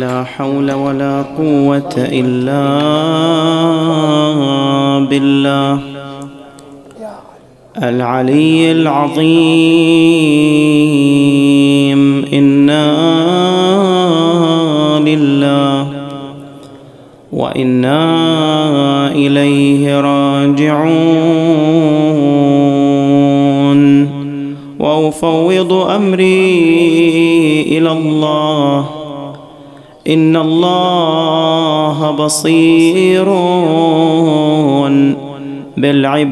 لا حول ولا قوة إلا بالله. العلي العظيم. إنا لله وإنا إليه راجعون. وأفوض أمري إلى الله. ان الله بصير بالعباد.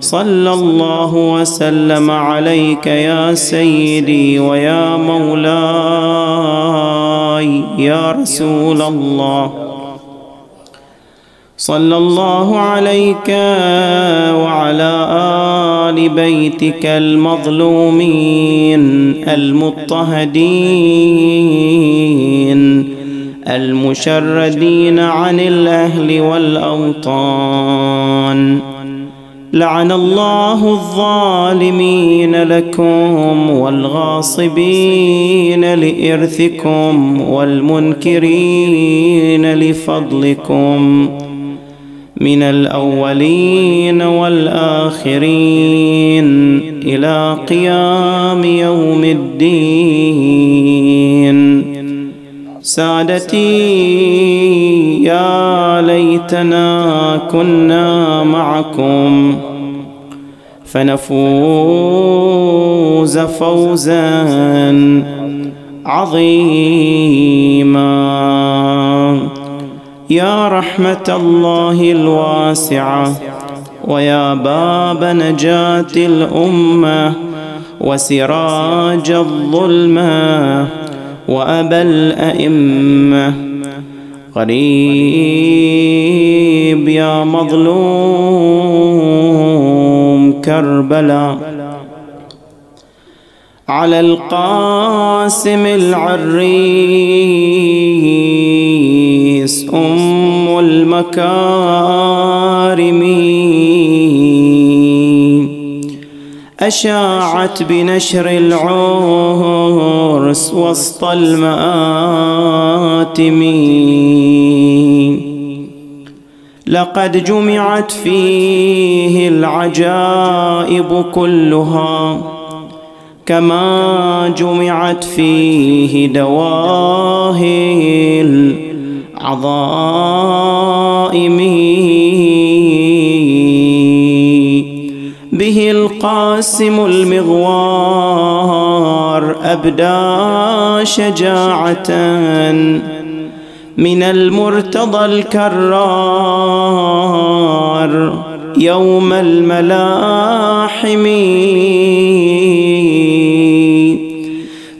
صلى الله وسلم عليك يا سيدي ويا مولاي يا رسول الله. صلى الله عليك وعلى آل بيتك المظلومين المضطهدين المشردين عن الأهل والأوطان. لعن الله الظالمين لكم والغاصبين لإرثكم والمنكرين لفضلكم. من الأولين والآخرين إلى قيام يوم الدين. سادتي يا ليتنا كنا معكم فنفوز فوزا عظيما. يا رحمة الله الواسعة ويا باب نجاة الأمة وسراج الظلمة وأبا الأئمة. غريب يا مظلوم كربلاء. على القاسم العريس أم المكارم. أشاعت بنشر العرس وسط المآتم. لقد جمعت فيه العجائب كلها. كما جمعت فيه دواهي العظائم به القاسم المغوار أبدى شجاعة من المرتضى الكرار يوم الملاحم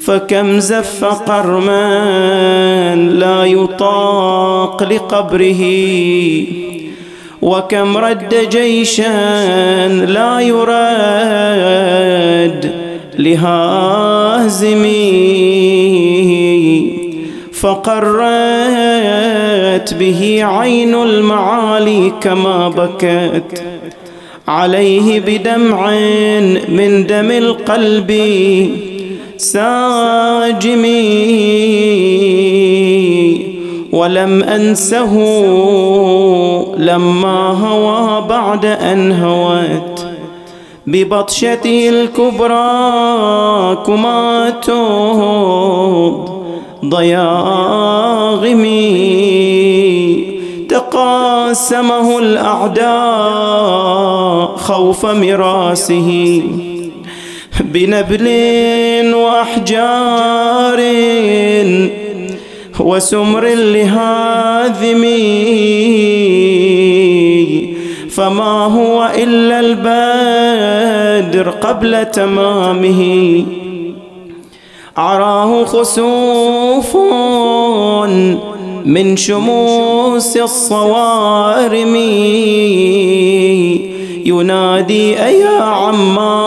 فكم زف قرما لا يطاق لقبره وكم رد جيشا لا يراد لهازمي فقرت به عين المعالي كما بكت عليه بدمع من دم القلب ساجمي. ولم أنسه لما هوى بعد أن هوت. ببطشته الكبرى كمات ضياغمي. تقاسمه الأعداء خوف مراسه بنبل وأحجار وسمر لهاذم فما هو إلا البدر قبل تمامه. عراه خسوف من شموس الصوارم. ينادي أيا عماه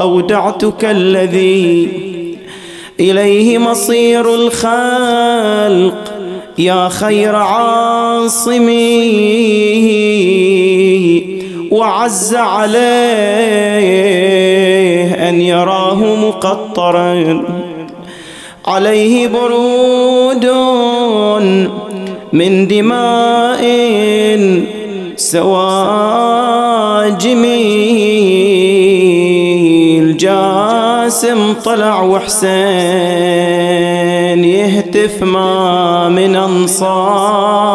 أودعتك الذي إليه مصير الخلق يا خير عاصمي وعز عليه أن يراه مقطرا. عليه برود من دماء سواجم الجاسم طلع وحسين يهتف ما من أنصار.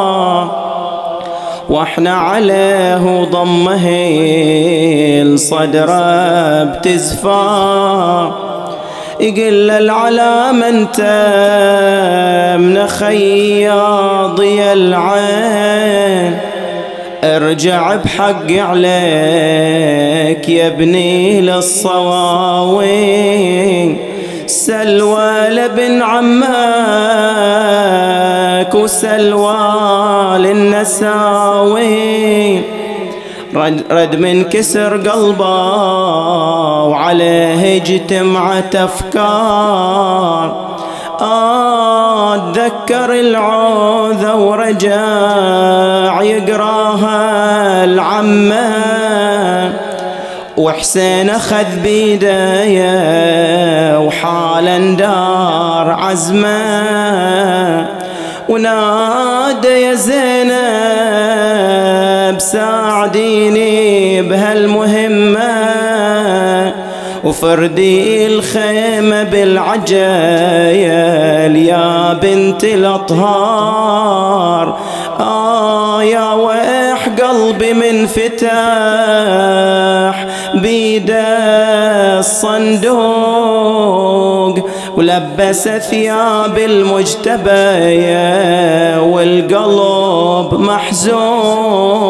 وإحنا عليه ضمه الصدر بتزفار. يقول العلام أنت من خياضي العين. أرجع بحق عليك يا ابني للصواوي سلوى لابن عمك وسلوى للنساوي رد, رد من كسر قلبه وعليه اجتمعت أفكار. اتذكر العوذة ورجع يقراها العمة. وحسين أخذ بيديه وحالا دار عزمه. ونادى يا زينب ساعديني بهالمهمة. وفردي الخيمة بالعجايل يا بنت الأطهار. آه يا ويح قلبي من فتاح بيده الصندوق ولبس ثياب المجتبى والقلب محزون.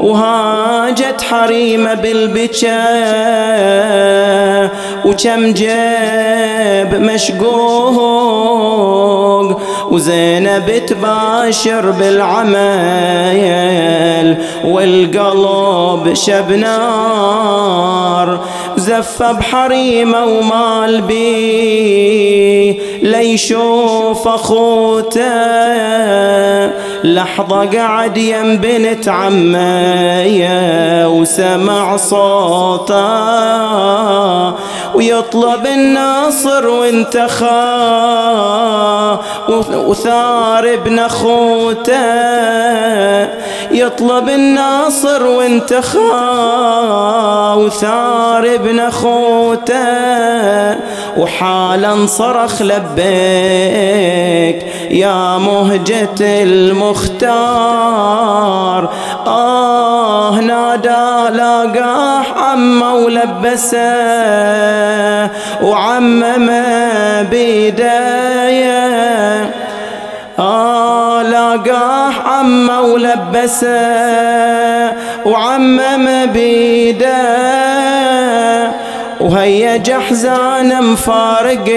وهاجت حريمة بالبكاء وكم جيب مشقوق وزينب تباشر بالعمايل والقلب شبنار زف بحريمة ومال بي ليشوف أخوته. لحظة قعد يم بنت عمايا وسمع صوته. ويطلب الناصر وانتخى وثار ابن أخوته. يطلب الناصر وانتخى وثار ابن اخوته وحالا صرخ لبيك يا مهجة المختار. آه نادى لاقاح عمه ولبسه وعممه بيديه. آه لاقاح عمه ولبسه وعممه بيديه وهيا جحزان مفارق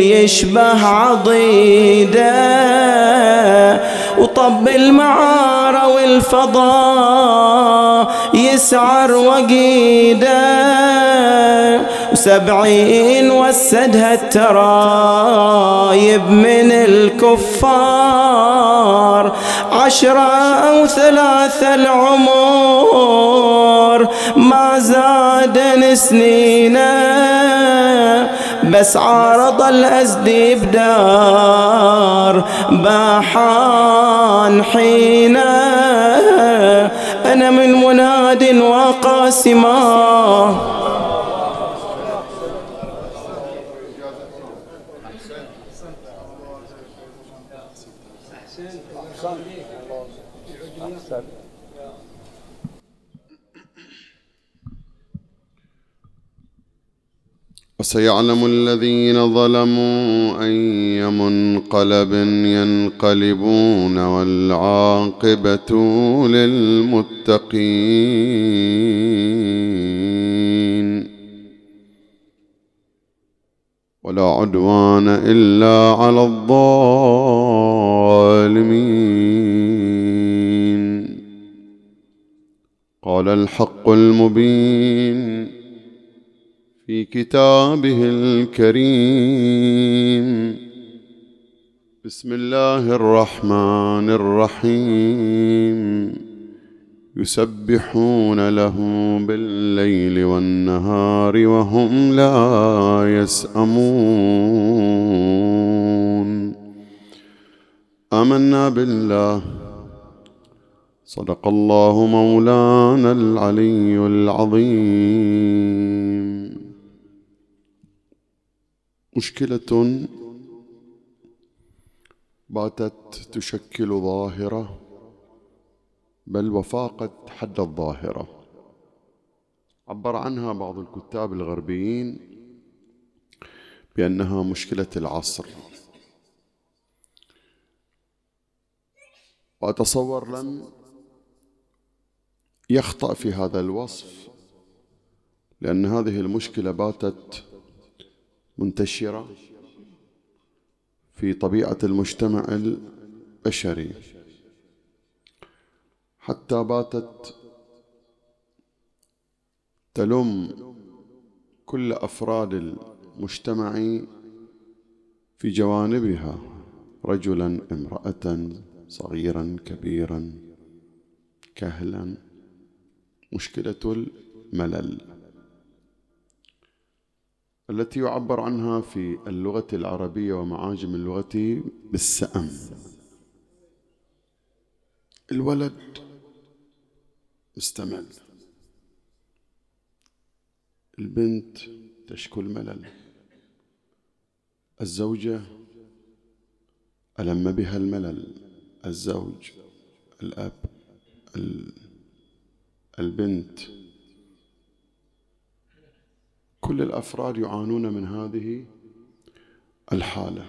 يشبه عضيده وطب المعارة والفضاء يسعر وقيده وسبعين وسدها الترايب من الكفار. عشرة أو ثلاثة العمر ما زاد سنينه بس عارض الأزدي بدار باحان حينه أنا من مناد وقاسمه وسيعلم الذين ظلموا أي منقلب ينقلبون والعاقبة للمتقين ولا عدوان إلا على الظالمين قال الحق المبين في كتابه الكريم. بسم الله الرحمن الرحيم. يسبحون له بالليل والنهار وهم لا يسأمون. آمنا بالله. صدق الله مولانا العلي العظيم. مشكلة باتت تشكل ظاهرة بل وفاقت حد الظاهرة. عبر عنها بعض الكتاب الغربيين بأنها مشكلة العصر. وأتصور لم يخطأ في هذا الوصف لأن هذه المشكلة باتت منتشرة في طبيعة المجتمع البشري. حتى باتت تلم كل أفراد المجتمع في جوانبها رجلا امرأة صغيرا كبيرا كهلا. مشكلة الملل. التي يعبر عنها في اللغة العربية ومعاجم اللغة بالسأم. الولد مستمل البنت تشكو الملل. الزوجة ألم بها الملل. الزوج الأب البنت كل الأفراد يعانون من هذه الحالة.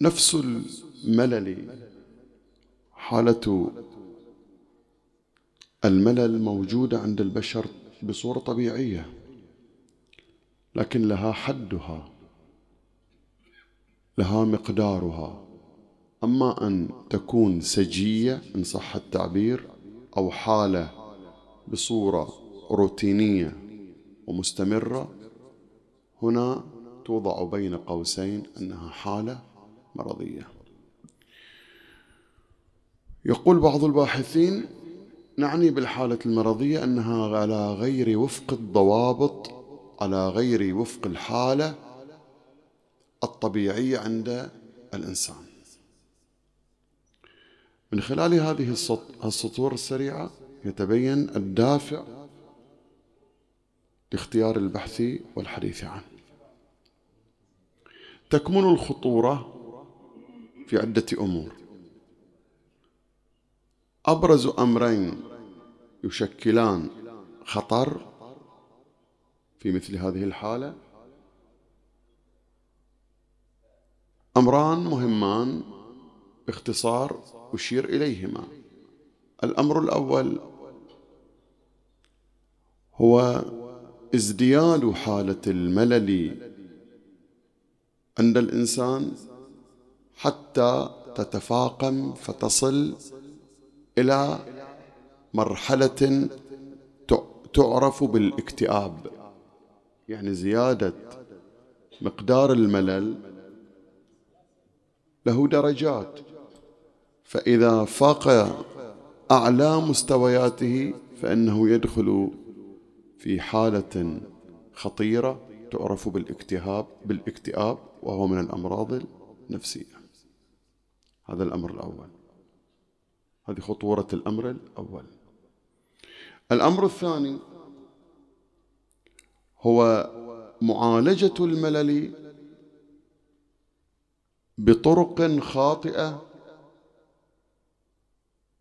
نفس الملل حالة الملل موجودة عند البشر بصورة طبيعية لكن لها حدها لها مقدارها. أما أن تكون سجية إن صح التعبير أو حالة بصورة روتينية ومستمرة هنا توضع بين قوسين أنها حالة مرضية. يقول بعض الباحثين نعني بالحالة المرضية أنها على غير وفق الضوابط على غير وفق الحالة الطبيعية عند الإنسان. من خلال هذه السطور السريعة يتبين الدافع لاختيار البحث والحديث عنه. تكمن الخطورة في عدة أمور. أبرز أمرين يشكلان خطر في مثل هذه الحالة. أمران مهمان باختصار أشير إليهما. الأمر الأول هو ازدياد حالة الملل عند الإنسان حتى تتفاقم فتصل إلى مرحلة تعرف بالاكتئاب. يعني زيادة مقدار الملل له درجات. فإذا فاق أعلى مستوياته فإنه يدخل في حالة خطيرة تعرف بالاكتئاب بالاكتئاب وهو من الأمراض النفسية. هذا الأمر الأول. هذه خطورة الأمر الأول. الأمر الثاني هو معالجة الملل بطرق خاطئة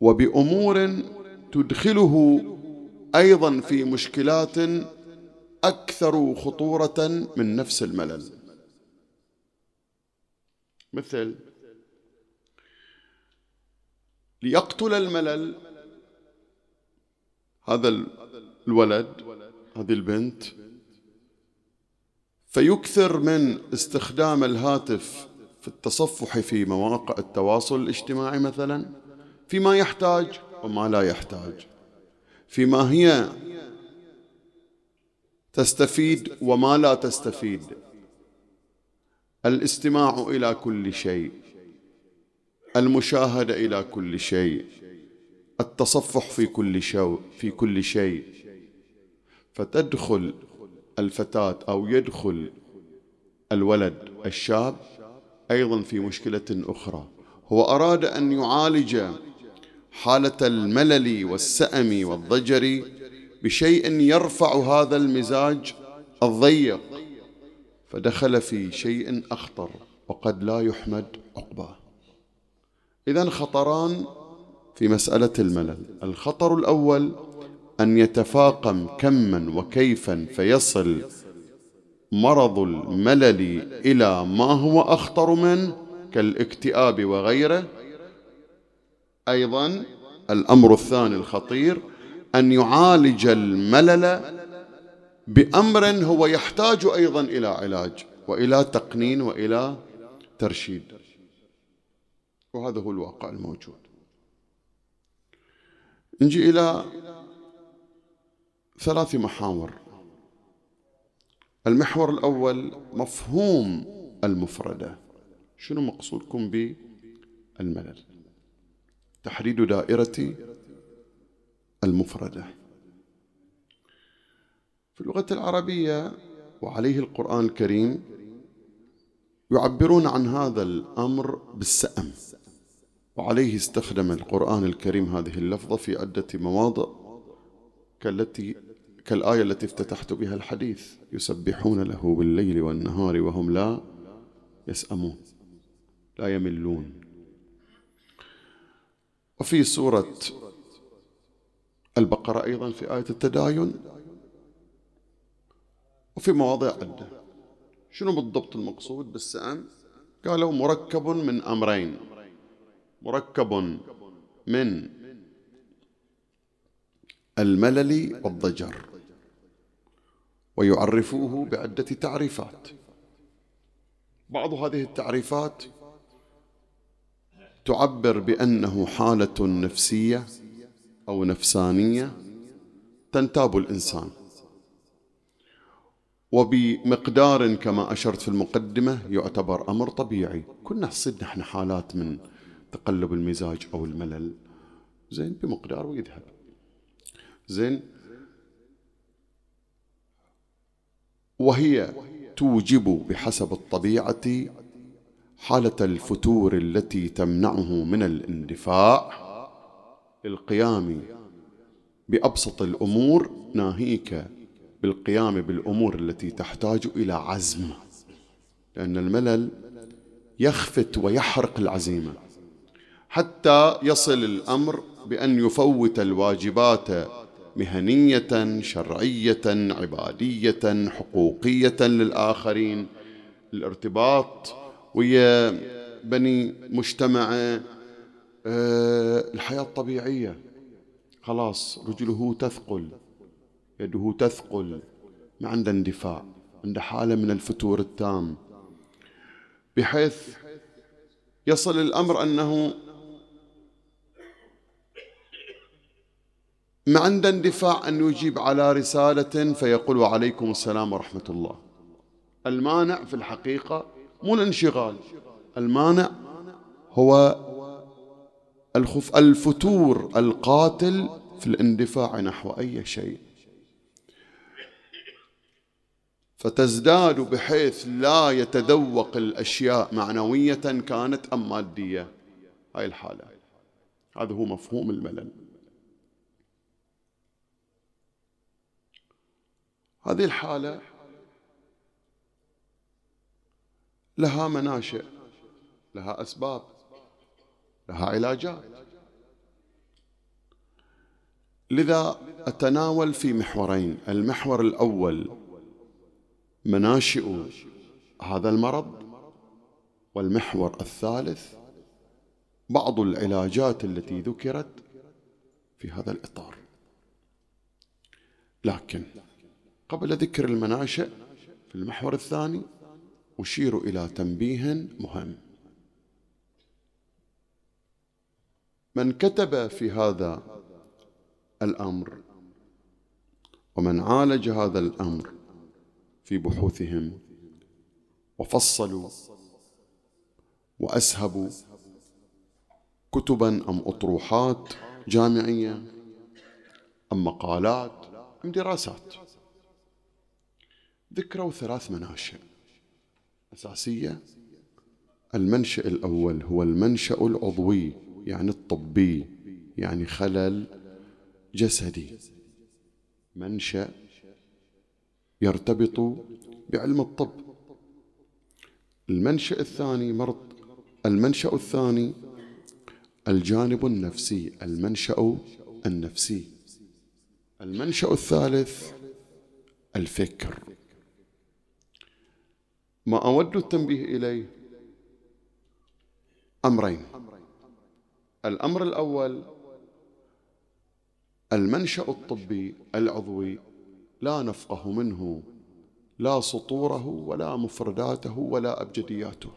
وبأمور تدخله أيضا في مشكلات أكثر خطورة من نفس الملل. مثل ليقتل الملل هذا الولد هذه البنت فيكثر من استخدام الهاتف في التصفح في مواقع التواصل الاجتماعي مثلا. فيما يحتاج وما لا يحتاج. فيما هي تستفيد وما لا تستفيد. الاستماع إلى كل شيء. المشاهدة إلى كل شيء. التصفح في كل شيء في كل شيء. فتدخل الفتاة أو يدخل الولد الشاب أيضا في مشكلة أخرى. هو أراد أن يعالج حالة الملل والسأم والضجر بشيء يرفع هذا المزاج الضيق فدخل في شيء أخطر وقد لا يحمد عقباه. إذا خطران في مسألة الملل. الخطر الأول أن يتفاقم كما وكيفا فيصل مرض الملل إلى ما هو أخطر منه كالاكتئاب وغيره أيضا الأمر الثاني الخطير أن يعالج الملل بأمر هو يحتاج أيضا إلى علاج وإلى تقنين وإلى ترشيد. وهذا هو الواقع الموجود. نجي إلى ثلاث محاور. المحور الأول مفهوم المفردة. شنو مقصودكم بالملل؟ تحديد دائرة المفردة. في اللغة العربية وعليه القرآن الكريم يعبرون عن هذا الأمر بالسأم وعليه استخدم القرآن الكريم هذه اللفظة في عدة مواضع كالتي كالآية التي افتتحت بها الحديث يسبحون له بالليل والنهار وهم لا يسأمون لا يملون. وفي سورة البقرة أيضا في آية التداين وفي مواضع عدة. شنو بالضبط المقصود بالسأم قالوا مركب من أمرين. مركب من الملل والضجر. ويعرفوه بعدة تعريفات. بعض هذه التعريفات تعبر بأنه حالة نفسية أو نفسانية تنتاب الإنسان. وبمقدار كما أشرت في المقدمة يعتبر أمر طبيعي. كنا نصيد نحن حالات من تقلب المزاج أو الملل. زين بمقدار ويذهب. زين. وهي توجب بحسب الطبيعة حالة الفتور التي تمنعه من الاندفاع للقيام بأبسط الأمور ناهيك بالقيام بالأمور التي تحتاج إلى عزم لأن الملل يخفت ويحرق العزيمة. حتى يصل الأمر بأن يفوت الواجبات مهنية شرعية عبادية حقوقية للآخرين. الارتباط ويا بني مجتمعه آه، الحياة الطبيعية. خلاص رجله تثقل يده تثقل ما عنده اندفاع عنده حالة من الفتور التام. بحيث يصل الأمر أنه ما عنده اندفاع أن يجيب على رسالة فيقول وعليكم السلام ورحمة الله. المانع في الحقيقة مو الانشغال. المانع هو الخف الفتور القاتل في الاندفاع نحو أي شيء. فتزداد بحيث لا يتذوق الأشياء معنوية كانت أم مادية. هاي الحالة. هذا هو مفهوم الملل. هذه الحالة لها مناشئ لها أسباب لها علاجات. لذا أتناول في محورين المحور الأول مناشئ هذا المرض والمحور الثالث بعض العلاجات التي ذكرت في هذا الإطار. لكن قبل ذكر المناشئ في المحور الثاني أشير إلى تنبيه مهم. من كتب في هذا الأمر ومن عالج هذا الأمر في بحوثهم وفصلوا وأسهبوا كتبا أم أطروحات جامعية أم مقالات أم دراسات. ذكروا ثلاث مناشئ. أساسية المنشأ الأول هو المنشأ العضوي يعني الطبي يعني خلل جسدي. منشأ يرتبط بعلم الطب. المنشأ الثاني مرض المنشأ الثاني الجانب النفسي المنشأ النفسي. المنشأ الثالث الفكر. ما أود التنبيه إليه أمرين. الأمر الأول المنشأ الطبي العضوي لا نفقه منه لا سطوره ولا مفرداته ولا أبجدياته.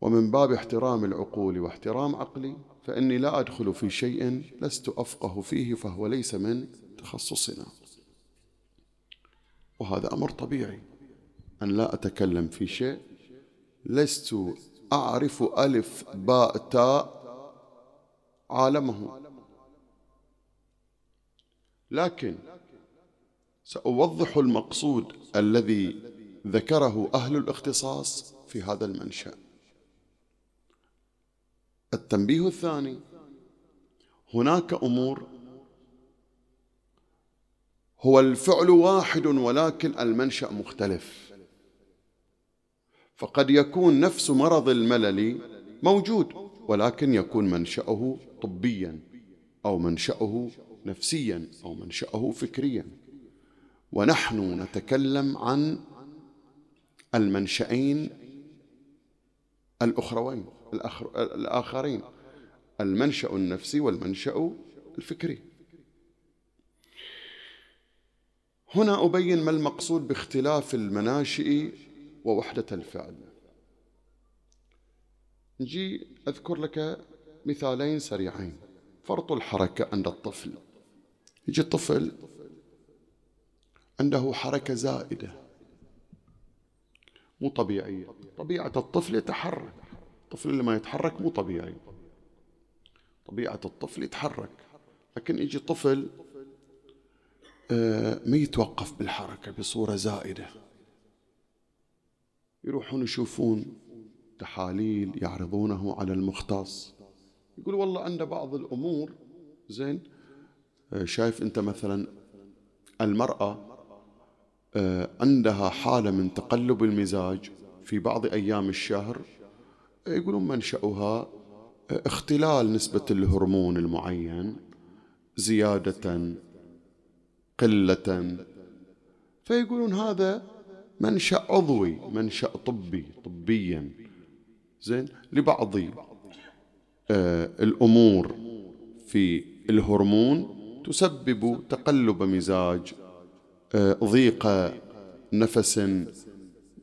ومن باب احترام العقول واحترام عقلي فإني لا أدخل في شيء لست أفقه فيه فهو ليس من تخصصنا. وهذا أمر طبيعي. أن لا أتكلم في شيء. لست أعرف ألف باء تاء عالمه. لكن سأوضح المقصود الذي ذكره أهل الاختصاص في هذا المنشأ. التنبيه الثاني هناك أمور هو الفعل واحد ولكن المنشأ مختلف. فقد يكون نفس مرض الملل موجود ولكن يكون منشأه طبيا أو منشأه نفسيا أو منشأه فكريا. ونحن نتكلم عن المنشأين الأخروين الآخرين المنشأ النفسي والمنشأ الفكري. هنا أبين ما المقصود باختلاف المناشئ ووحدة الفعل. نجي أذكر لك مثالين سريعين. فرط الحركة عند الطفل. يجي الطفل عنده حركة زائدة. مو طبيعية. طبيعة الطفل يتحرك. الطفل اللي ما يتحرك مو طبيعي. طبيعة الطفل يتحرك. لكن يجي طفل آه، ما يتوقف بالحركة بصورة زائدة. يروحون يشوفون تحاليل يعرضونه على المختص. يقول والله عنده بعض الأمور زين آه، شايف أنت مثلا المرأة آه، عندها حالة من تقلب المزاج في بعض أيام الشهر يقولون منشأها اختلال نسبة الهرمون المعين زيادة قلة. فيقولون هذا منشأ عضوي منشأ طبي طبيا. زين؟ لبعض آه، الأمور في الهرمون تسبب تقلب مزاج آه، ضيق نفس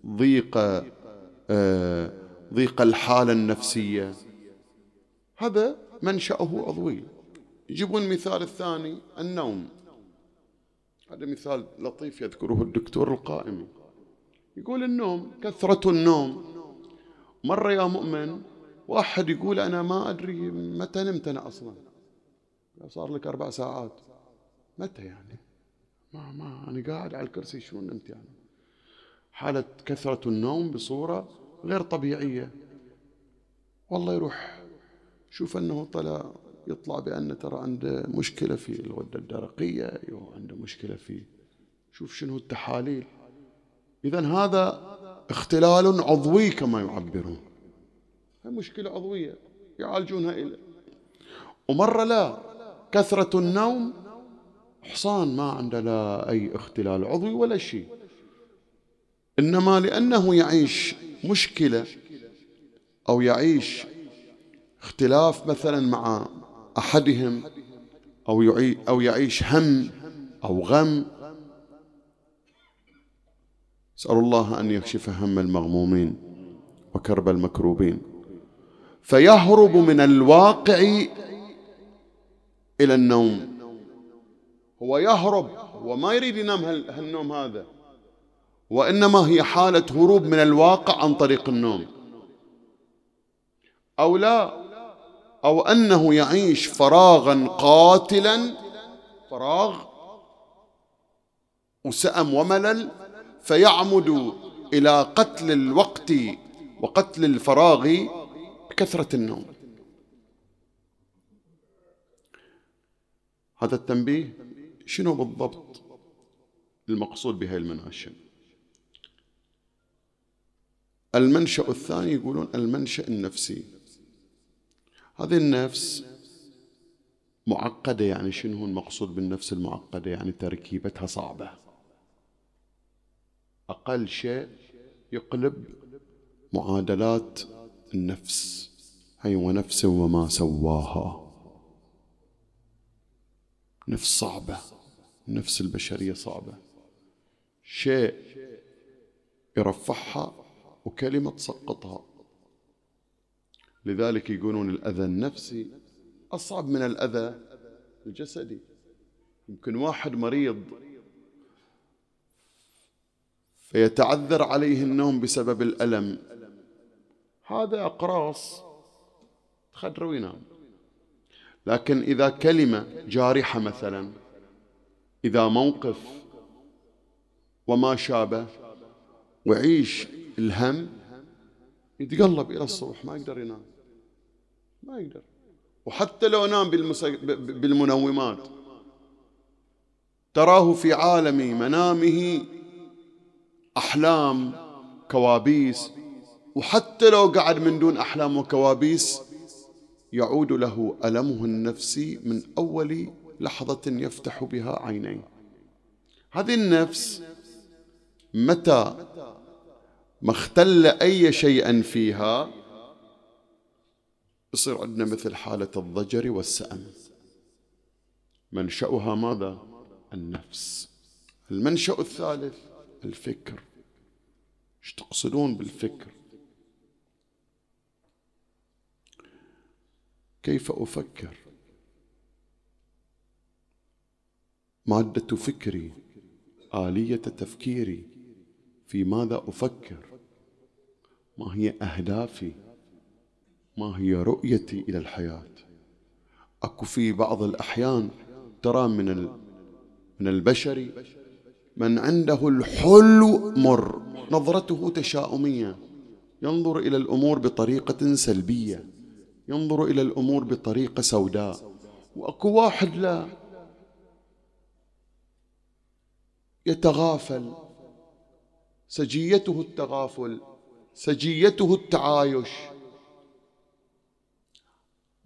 ضيق آه ضيق الحالة النفسية. هذا منشأه عضوي. يجيبون المثال الثاني النوم. هذا مثال لطيف يذكره الدكتور القائمي يقول النوم كثرة النوم. مرة يا مؤمن واحد يقول أنا ما أدري متى نمت أنا أصلا. صار لك أربع ساعات. متى يعني؟ ما ما أنا قاعد على الكرسي شلون نمت يعني؟ حالة كثرة النوم بصورة غير طبيعية. والله يروح شوف أنه طلع يطلع بأن ترى عنده مشكلة في الغدة الدرقية عنده مشكلة في شوف شنو التحاليل. إذا هذا اختلال عضوي كما يعبرون. مشكلة عضوية يعالجونها إلى. ومرة لا كثرة النوم حصان ما عنده لا أي اختلال عضوي ولا شيء. إنما لأنه يعيش مشكلة أو يعيش اختلاف مثلا مع أحدهم أو أو يعيش هم أو غم أسأل الله أن يكشف هم المغمومين وكرب المكروبين. فيهرب من الواقع إلى النوم. هو يهرب هو ما يريد ينام هالنوم هذا. وإنما هي حالة هروب من الواقع عن طريق النوم. أو لا أو أنه يعيش فراغا قاتلا فراغ وسأم وملل فيعمد إلى قتل الوقت وقتل الفراغ بكثرة النوم. هذا التنبيه شنو بالضبط المقصود بهذه المناشئ المنشأ الثاني يقولون المنشأ النفسي. هذه النفس معقدة يعني شنو المقصود بالنفس المعقدة؟ يعني تركيبتها صعبة. أقل شيء يقلب معادلات النفس هي ونفس وما سواها. نفس صعبة النفس البشرية صعبة. شيء يرفعها وكلمة تسقطها. لذلك يقولون الأذى النفسي أصعب من الأذى الجسدي. يمكن واحد مريض فيتعذر عليه النوم بسبب الألم. هذا أقراص تخدر وينام. لكن إذا كلمة جارحة مثلا إذا موقف وما شابه وعيش الهم يتقلب إلى الصبح ما يقدر ينام. ما يقدر. وحتى لو نام بالمنومات تراه في عالم منامه أحلام كوابيس وحتى لو قعد من دون أحلام وكوابيس يعود له ألمه النفسي من أول لحظة يفتح بها عينيه. هذه النفس متى؟ ما اختل أي شيء فيها يصير عندنا مثل حالة الضجر والسأم. منشأها ماذا؟ النفس. المنشأ الثالث. الفكر إيش تقصدون بالفكر؟ كيف أفكر؟ مادة فكري آلية تفكيري. في ماذا أفكر؟ ما هي أهدافي؟ ما هي رؤيتي إلى الحياة؟ أكو في بعض الأحيان ترى من من البشر من عنده الحلو مر. نظرته تشاؤمية. ينظر إلى الأمور بطريقة سلبية. ينظر إلى الأمور بطريقة سوداء. وأكو واحد لا. يتغافل. سجيته التغافل. سجيته التعايش.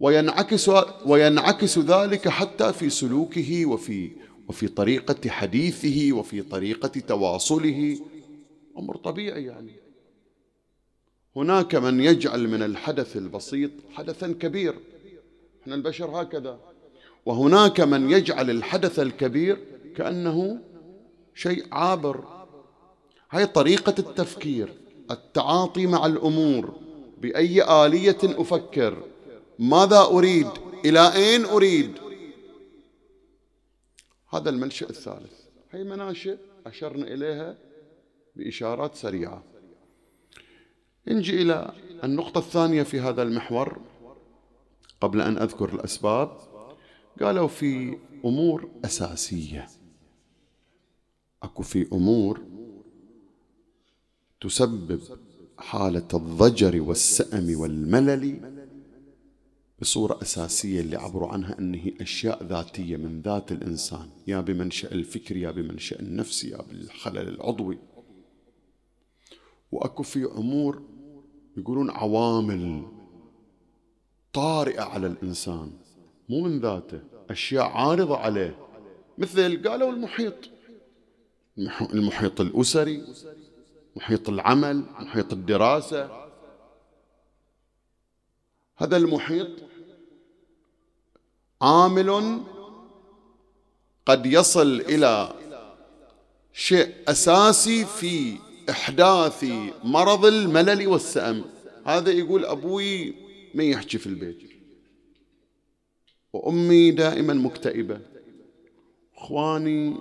وينعكس وينعكس ذلك حتى في سلوكه وفي وفي طريقة حديثه وفي طريقة تواصله أمر طبيعي يعني. هناك من يجعل من الحدث البسيط حدثا كبير. إحنا البشر هكذا. وهناك من يجعل الحدث الكبير كأنه شيء عابر. هاي طريقة التفكير التعاطي مع الأمور. بأي آلية أفكر؟ ماذا أريد؟ إلى أين أريد؟ هذا المنشأ الثالث. هي مناشئ أشرنا إليها بإشارات سريعة. نجي إلى النقطة الثانية في هذا المحور. قبل أن أذكر الأسباب قالوا في أمور أساسية. أكو في أمور تسبب حالة الضجر والسأم والملل بصورة أساسية اللي عبروا عنها أنه أشياء ذاتية من ذات الإنسان يا بمنشأ الفكر يا بمنشأ النفسي يا بالخلل العضوي. وأكو في أمور يقولون عوامل طارئة على الإنسان مو من ذاته أشياء عارضة عليه. مثل قالوا المحيط. المحيط الأسري محيط العمل محيط الدراسة. هذا المحيط عامل قد يصل إلى شيء أساسي في إحداث مرض الملل والسأم. هذا يقول أبوي ما يحكي في البيت. وأمي دائما مكتئبة. إخواني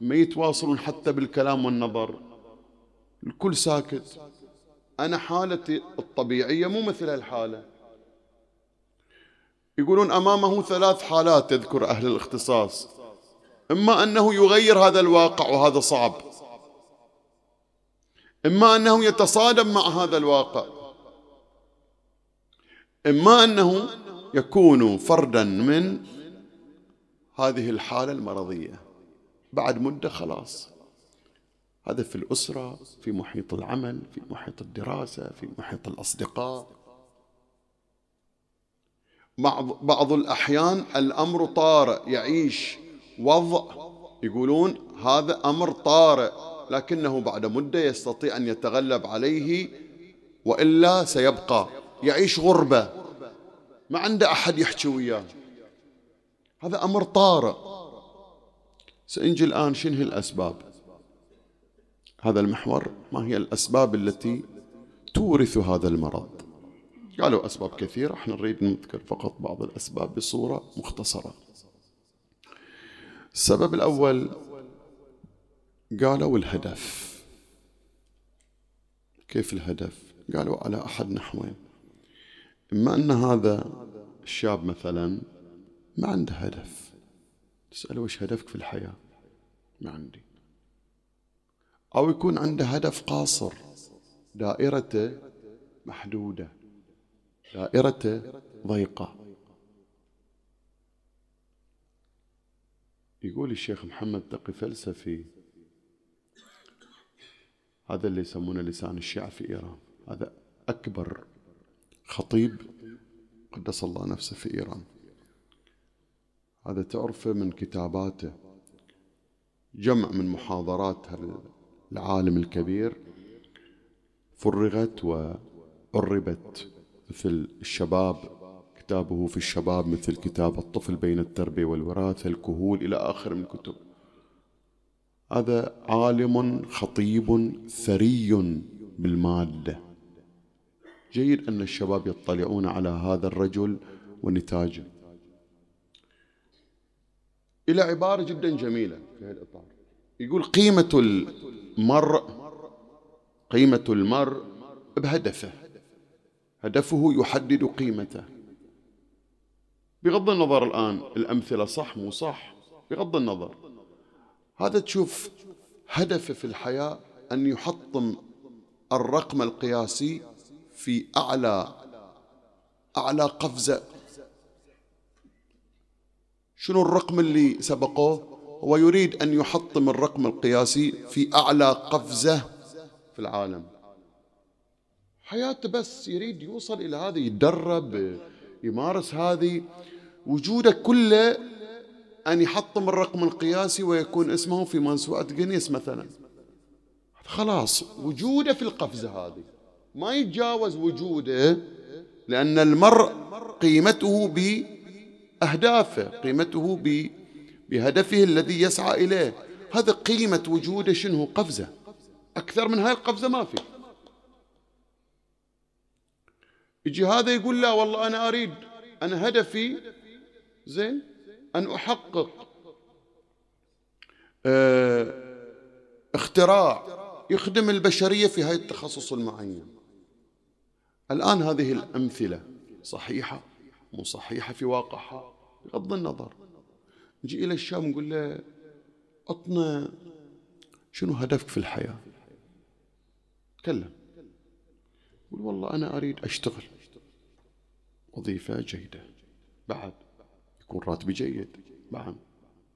ما يتواصلون حتى بالكلام والنظر. الكل ساكت. أنا حالتي الطبيعية مو مثل هالحالة. يقولون أمامه ثلاث حالات تذكر أهل الاختصاص. إما أنه يغير هذا الواقع وهذا صعب. إما أنه يتصادم مع هذا الواقع. إما أنه يكون فردا من هذه الحالة المرضية. بعد مدة خلاص. هذا في الأسرة في محيط العمل في محيط الدراسة في محيط الأصدقاء. بعض بعض الأحيان الأمر طارئ يعيش وضع. يقولون هذا أمر طارئ لكنه بعد مدة يستطيع أن يتغلب عليه وإلا سيبقى. يعيش غربة. ما عنده أحد يحكي وياه. هذا أمر طارئ. سنجي الآن شنو الأسباب؟ هذا المحور ما هي الأسباب التي تورث هذا المرض؟ قالوا أسباب كثيرة إحنا نريد نذكر فقط بعض الأسباب بصورة مختصرة. السبب الأول قالوا الهدف. كيف الهدف؟ قالوا على أحد نحوين. إما أن هذا الشاب مثلا ما عنده هدف. تسأله وش هدفك في الحياة؟ ما عندي. أو يكون عنده هدف قاصر دائرته محدودة. دائرته ضيقة. يقول الشيخ محمد تقي فلسفي هذا اللي يسمونه لسان الشيعة في إيران. هذا أكبر خطيب قدس الله نفسه في إيران. هذا تعرفه من كتاباته. جمع من محاضرات العالم الكبير فرغت وعربت. مثل الشباب كتابه في الشباب مثل كتاب الطفل بين التربية والوراثة الكهول إلى آخر من الكتب هذا عالم خطيب ثري بالمادة. جيد أن الشباب يطلعون على هذا الرجل ونتاجه. إلى عبارة جدا جميلة في الإطار. يقول قيمة المرء قيمة المرء بهدفه. هدفه يحدد قيمته. بغض النظر الآن الأمثلة صح مو صح بغض النظر. هذا تشوف هدفه في الحياة أن يحطم الرقم القياسي في أعلى أعلى قفزة. شنو الرقم اللي سبقوه؟ هو يريد أن يحطم الرقم القياسي في أعلى قفزة في العالم. حياته بس يريد يوصل إلى هذا يتدرب يمارس هذه. وجوده كله أن يحطم الرقم القياسي ويكون اسمه في موسوعة جينيس مثلا. خلاص وجوده في القفزة هذه. ما يتجاوز وجوده لأن المرء قيمته بأهدافه قيمته بهدفه الذي يسعى إليه. هذا قيمة وجوده شنو؟ قفزة. أكثر من هاي القفزة ما في. يجي هذا يقول لا والله أنا أريد أنا هدفي زين أن أحقق آه اختراع يخدم البشرية في هذا التخصص المعين. الآن هذه الأمثلة صحيحة مو صحيحة في واقعها؟ بغض النظر. نجي إلى الشام نقول له أطنا شنو هدفك في الحياة؟ تكلم. يقول والله أنا أريد أشتغل. وظيفة جيدة. بعد يكون راتبي جيد. بعد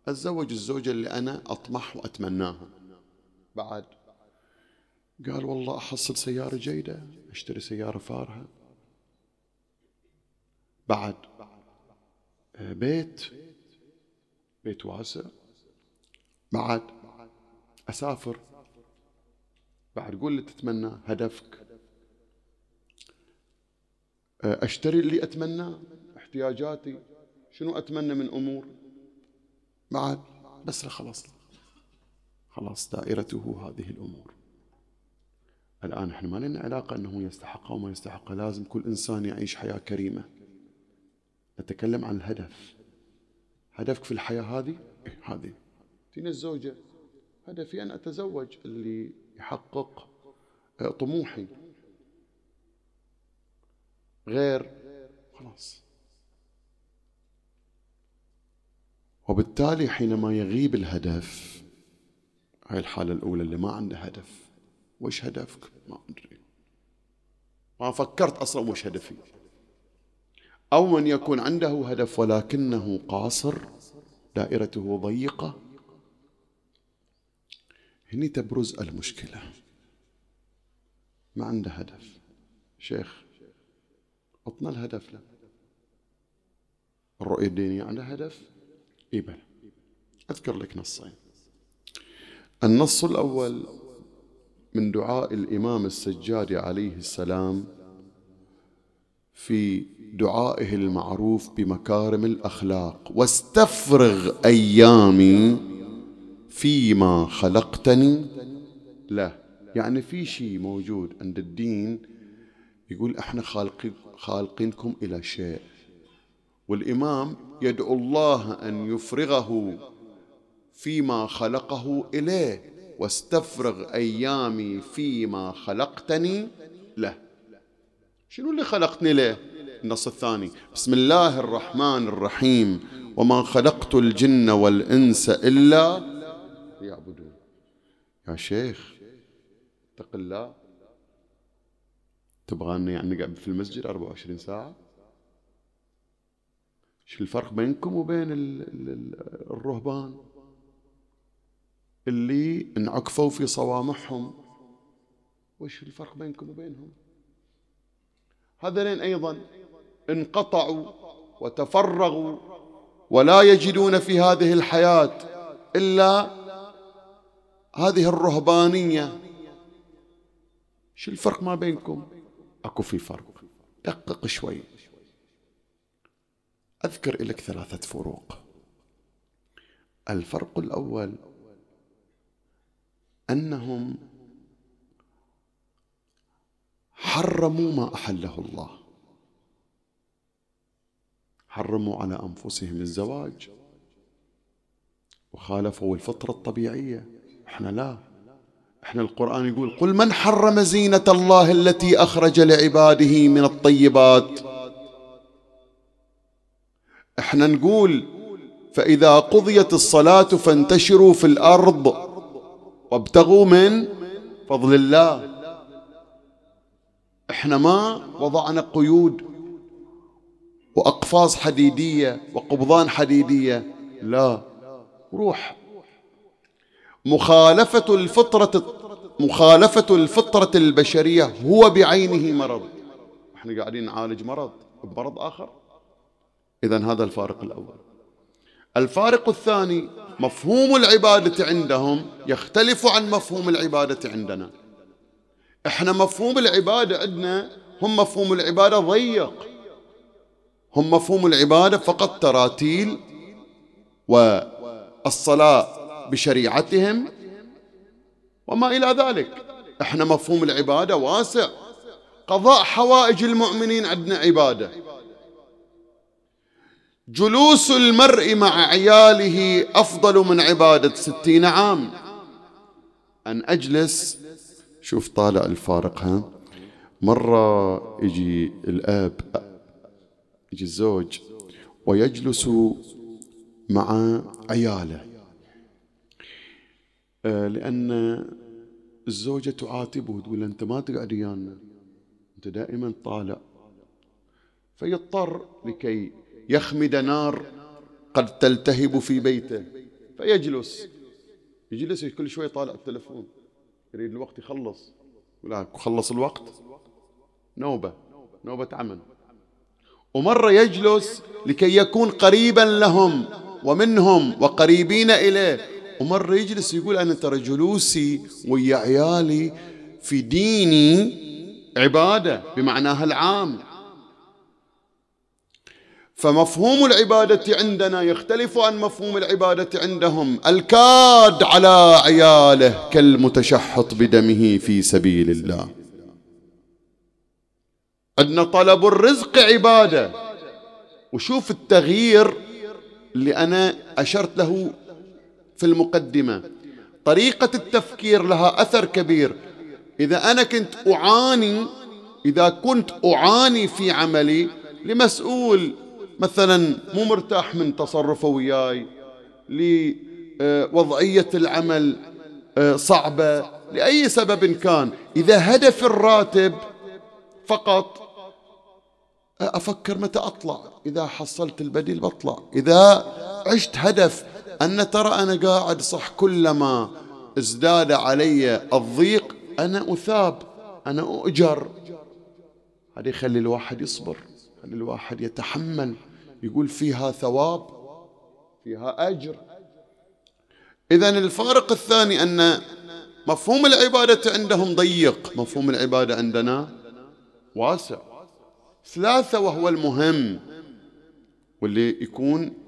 أتزوج الزوجة اللي أنا أطمح وأتمناها. بعد قال والله أحصل سيارة جيدة أشتري سيارة فارهة. بعد بيت بيت واسع. بعد أسافر. بعد قول اللي تتمنى هدفك. أشتري اللي أتمناه احتياجاتي شنو أتمنى من أمور؟ بعد. بس خلاص. خلاص دائرته هذه الأمور. الآن إحنا ما لنا علاقة أنه يستحق أو ما يستحق. لازم كل إنسان يعيش حياة كريمة. نتكلم عن الهدف. هدفك في الحياة هذه؟ إيه هذه. تين الزوجة. هدفي أن أتزوج اللي يحقق طموحي. غير. خلاص. وبالتالي حينما يغيب الهدف هاي الحالة الأولى اللي ما عنده هدف وش هدفك؟ ما أدري. ما فكرت أصلا وش هدفي. أو من يكون عنده هدف ولكنه قاصر دائرته ضيقة هني تبرز المشكلة. ما عنده هدف. شيخ عطنا الهدف له. الرؤية الدينية عندها هدف؟ إي بلى. أذكر لك نصين. النص الأول من دعاء الإمام السجاد عليه السلام في دعائه المعروف بمكارم الأخلاق. واستفرغ أيامي فيما خلقتني له. يعني في شيء موجود عند الدين يقول إحنا خالقين خالقينكم إلى شيء. والإمام يدعو الله أن يفرغه فيما خلقه إليه واستفرغ أيامي فيما خلقتني له. شنو اللي خلقتني له؟ النص الثاني. بسم الله الرحمن الرحيم. وما خلقت الجن والإنس إلا ليعبدون. يا شيخ اتق الله. تبغى اني يعني نقعد في المسجد 24 ساعة؟ شو الفرق بينكم وبين الرهبان؟ اللي انعكفوا في صوامحهم. وش الفرق بينكم وبينهم؟ هذين أيضا انقطعوا وتفرغوا ولا يجدون في هذه الحياة إلا هذه الرهبانية. شو الفرق ما بينكم؟ أكو في فرق. دقق شوي. أذكر لك ثلاثة فروق. الفرق الأول أنهم حرموا ما أحله الله. حرموا على أنفسهم الزواج. وخالفوا الفطرة الطبيعية. إحنا لا. إحنا القرآن يقول قل من حرم زينة الله التي أخرج لعباده من الطيبات. إحنا نقول فإذا قضيت الصلاة فانتشروا في الأرض وابتغوا من فضل الله. إحنا ما وضعنا قيود وأقفاص حديدية وقبضان حديدية. لا روح مخالفة الفطرة مخالفة الفطرة البشرية هو بعينه مرض. إحنا قاعدين نعالج مرض بمرض آخر؟ إذا هذا الفارق الأول. الفارق الثاني مفهوم العبادة عندهم يختلف عن مفهوم العبادة عندنا. إحنا مفهوم العبادة عندنا هم مفهوم العبادة ضيق. هم مفهوم العبادة فقط تراتيل والصلاة بشريعتهم وما إلى ذلك. إحنا مفهوم العبادة واسع. قضاء حوائج المؤمنين عندنا عبادة. جلوس المرء مع عياله أفضل من عبادة ستين عام. أن أجلس. شوف طالع الفارق ها. مرة يجي الأب يجي الزوج ويجلس مع عياله. لأن الزوجة تعاتبه تقول أنت ما تقعد ويانا أنت دائما طالع. فيضطر لكي يخمد نار قد تلتهب في بيته. فيجلس. يجلس كل شوي طالع التلفون. يريد الوقت يخلص. ولا خلص الوقت؟ نوبة. نوبة عمل. ومرة يجلس لكي يكون قريبا لهم ومنهم وقريبين إليه. ومرة يجلس يقول أنا ترى جلوسي ويا عيالي في ديني عبادة بمعناها العام. فمفهوم العبادة عندنا يختلف عن مفهوم العبادة عندهم. الكاد على عياله كالمتشحط بدمه في سبيل الله. عندنا طلب الرزق عبادة. وشوف التغيير اللي أنا أشرت له في المقدمة. طريقة التفكير لها أثر كبير. إذا أنا كنت أعاني إذا كنت أعاني في عملي لمسؤول مثلا مو مرتاح من تصرفه وياي لوضعية العمل صعبة لأي سبب كان. إذا هدف الراتب فقط أفكر متى أطلع؟ إذا حصلت البديل بطلع. إذا عشت هدف أن ترى أنا قاعد صح كلما ازداد علي الضيق أنا أثاب أنا أؤجر. هذا يخلي الواحد يصبر يخلي الواحد يتحمل يقول فيها ثواب فيها أجر. إذا الفارق الثاني أن مفهوم العبادة عندهم ضيق مفهوم العبادة عندنا واسع. ثلاثة وهو المهم واللي يكون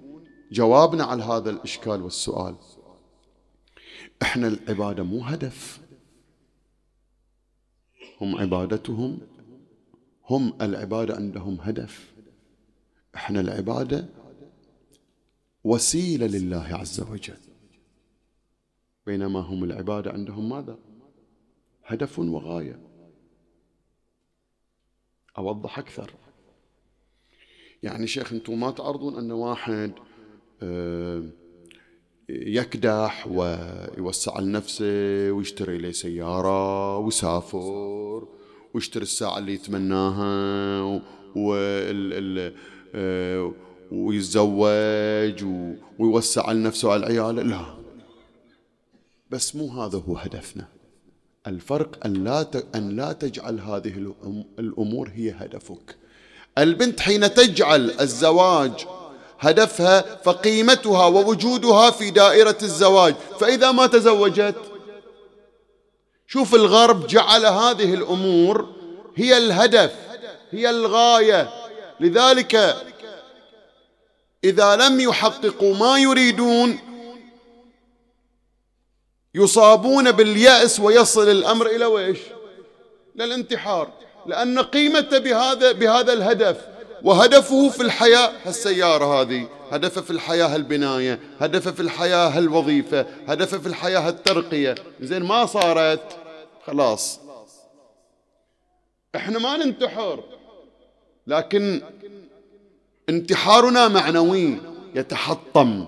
جوابنا على هذا الإشكال والسؤال. إحنا العبادة مو هدف. هم عبادتهم هم العبادة عندهم هدف. إحنا العبادة وسيلة لله عز وجل. بينما هم العبادة عندهم ماذا؟ هدف وغاية. أوضح أكثر. يعني شيخ أنتم ما تعرضون أن واحد يكدح ويوسع لنفسه ويشتري له سيارة ويسافر ويشتري الساعة اللي يتمناها ويتزوج ويوسع لنفسه على العيال. لا. بس مو هذا هو هدفنا. الفرق أن لا أن لا تجعل هذه الأمور هي هدفك. البنت حين تجعل الزواج هدفها فقيمتها ووجودها في دائرة الزواج. فإذا ما تزوجت شوف الغرب جعل هذه الأمور هي الهدف هي الغاية. لذلك إذا لم يحققوا ما يريدون يصابون باليأس ويصل الأمر إلى ويش للانتحار لأن قيمته بهذا بهذا الهدف وهدفه في الحياة هالسيارة هذه هدفه في الحياة هالبناية هدفه في الحياة هالوظيفة هدفه في الحياة هالترقية. زين ما صارت؟ خلاص. إحنا ما ننتحر لكن انتحارنا معنوي يتحطم.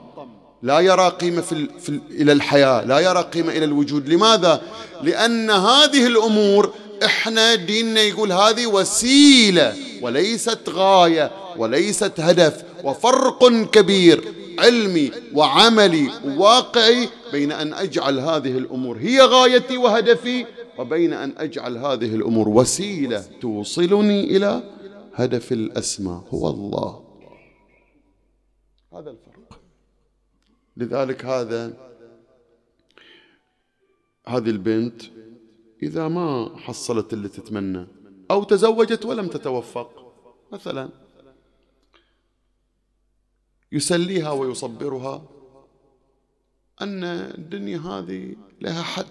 لا يرى قيمة في, في إلى الحياة لا يرى قيمة إلى الوجود. لماذا؟ لأن هذه الأمور إحنا ديننا يقول هذه وسيلة وليست غاية وليست هدف وفرق كبير علمي وعملي وواقعي بين أن أجعل هذه الأمور هي غايتي وهدفي وبين أن أجعل هذه الأمور وسيلة توصلني إلى هدف الأسمى هو الله. هذا الفرق. لذلك هذا هذه البنت إذا ما حصلت اللي تتمنى أو تزوجت ولم تتوفق مثلا. يسليها ويصبرها أن الدنيا هذه لها حد.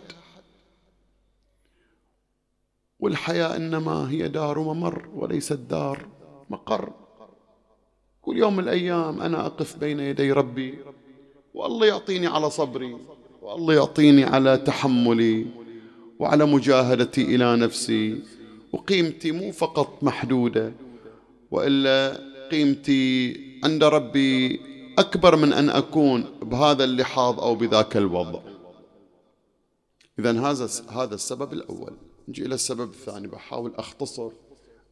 والحياة إنما هي دار ممر وليست دار مقر. كل يوم من الأيام أنا أقف بين يدي ربي والله يعطيني على صبري والله يعطيني على تحملي. وعلى مجاهدتي إلى نفسي وقيمتي مو فقط محدودة وإلا قيمتي عند ربي أكبر من أن أكون بهذا اللحاظ أو بذاك الوضع. إذا هذا هذا السبب الأول. نجي إلى السبب الثاني. بحاول أختصر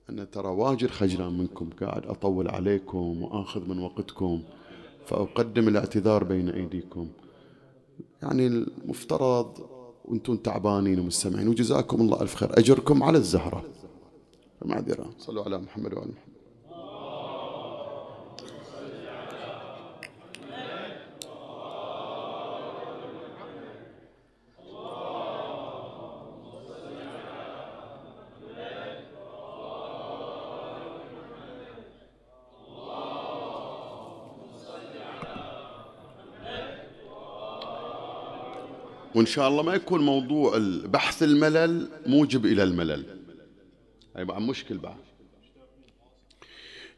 أن ترى واجد خجلان منكم قاعد أطول عليكم وآخذ من وقتكم فأقدم الاعتذار بين أيديكم. يعني المفترض وأنتم تعبانين ومستمعين وجزاكم الله ألف خير. أجركم على الزهرة. معذرة صلوا على محمد وعلى محمد. وإن شاء الله ما يكون موضوع بحث الملل موجب إلى الملل. هاي بعد مشكل بعد.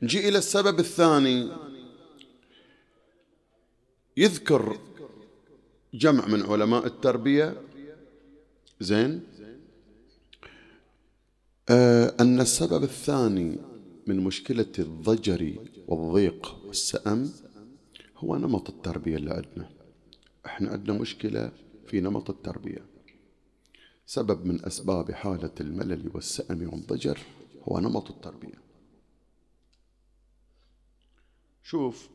نجي إلى السبب الثاني. يذكر جمع من علماء التربية. زين؟ آه أن السبب الثاني من مشكلة الضجر والضيق والسأم هو نمط التربية اللي عندنا. إحنا عندنا مشكلة في نمط التربية. سبب من أسباب حالة الملل والسأم والضجر هو نمط التربية. شوف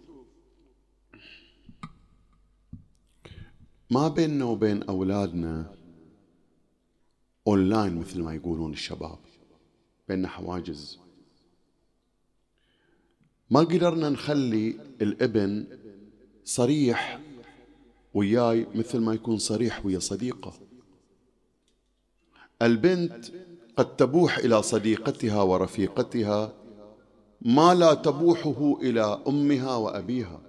ما بيننا وبين أولادنا أونلاين مثل ما يقولون الشباب. بيننا حواجز. ما قدرنا نخلي الابن صريح وياي مثل ما يكون صريح ويا صديقة. البنت قد تبوح إلى صديقتها ورفيقتها ما لا تبوحه إلى أمها وأبيها.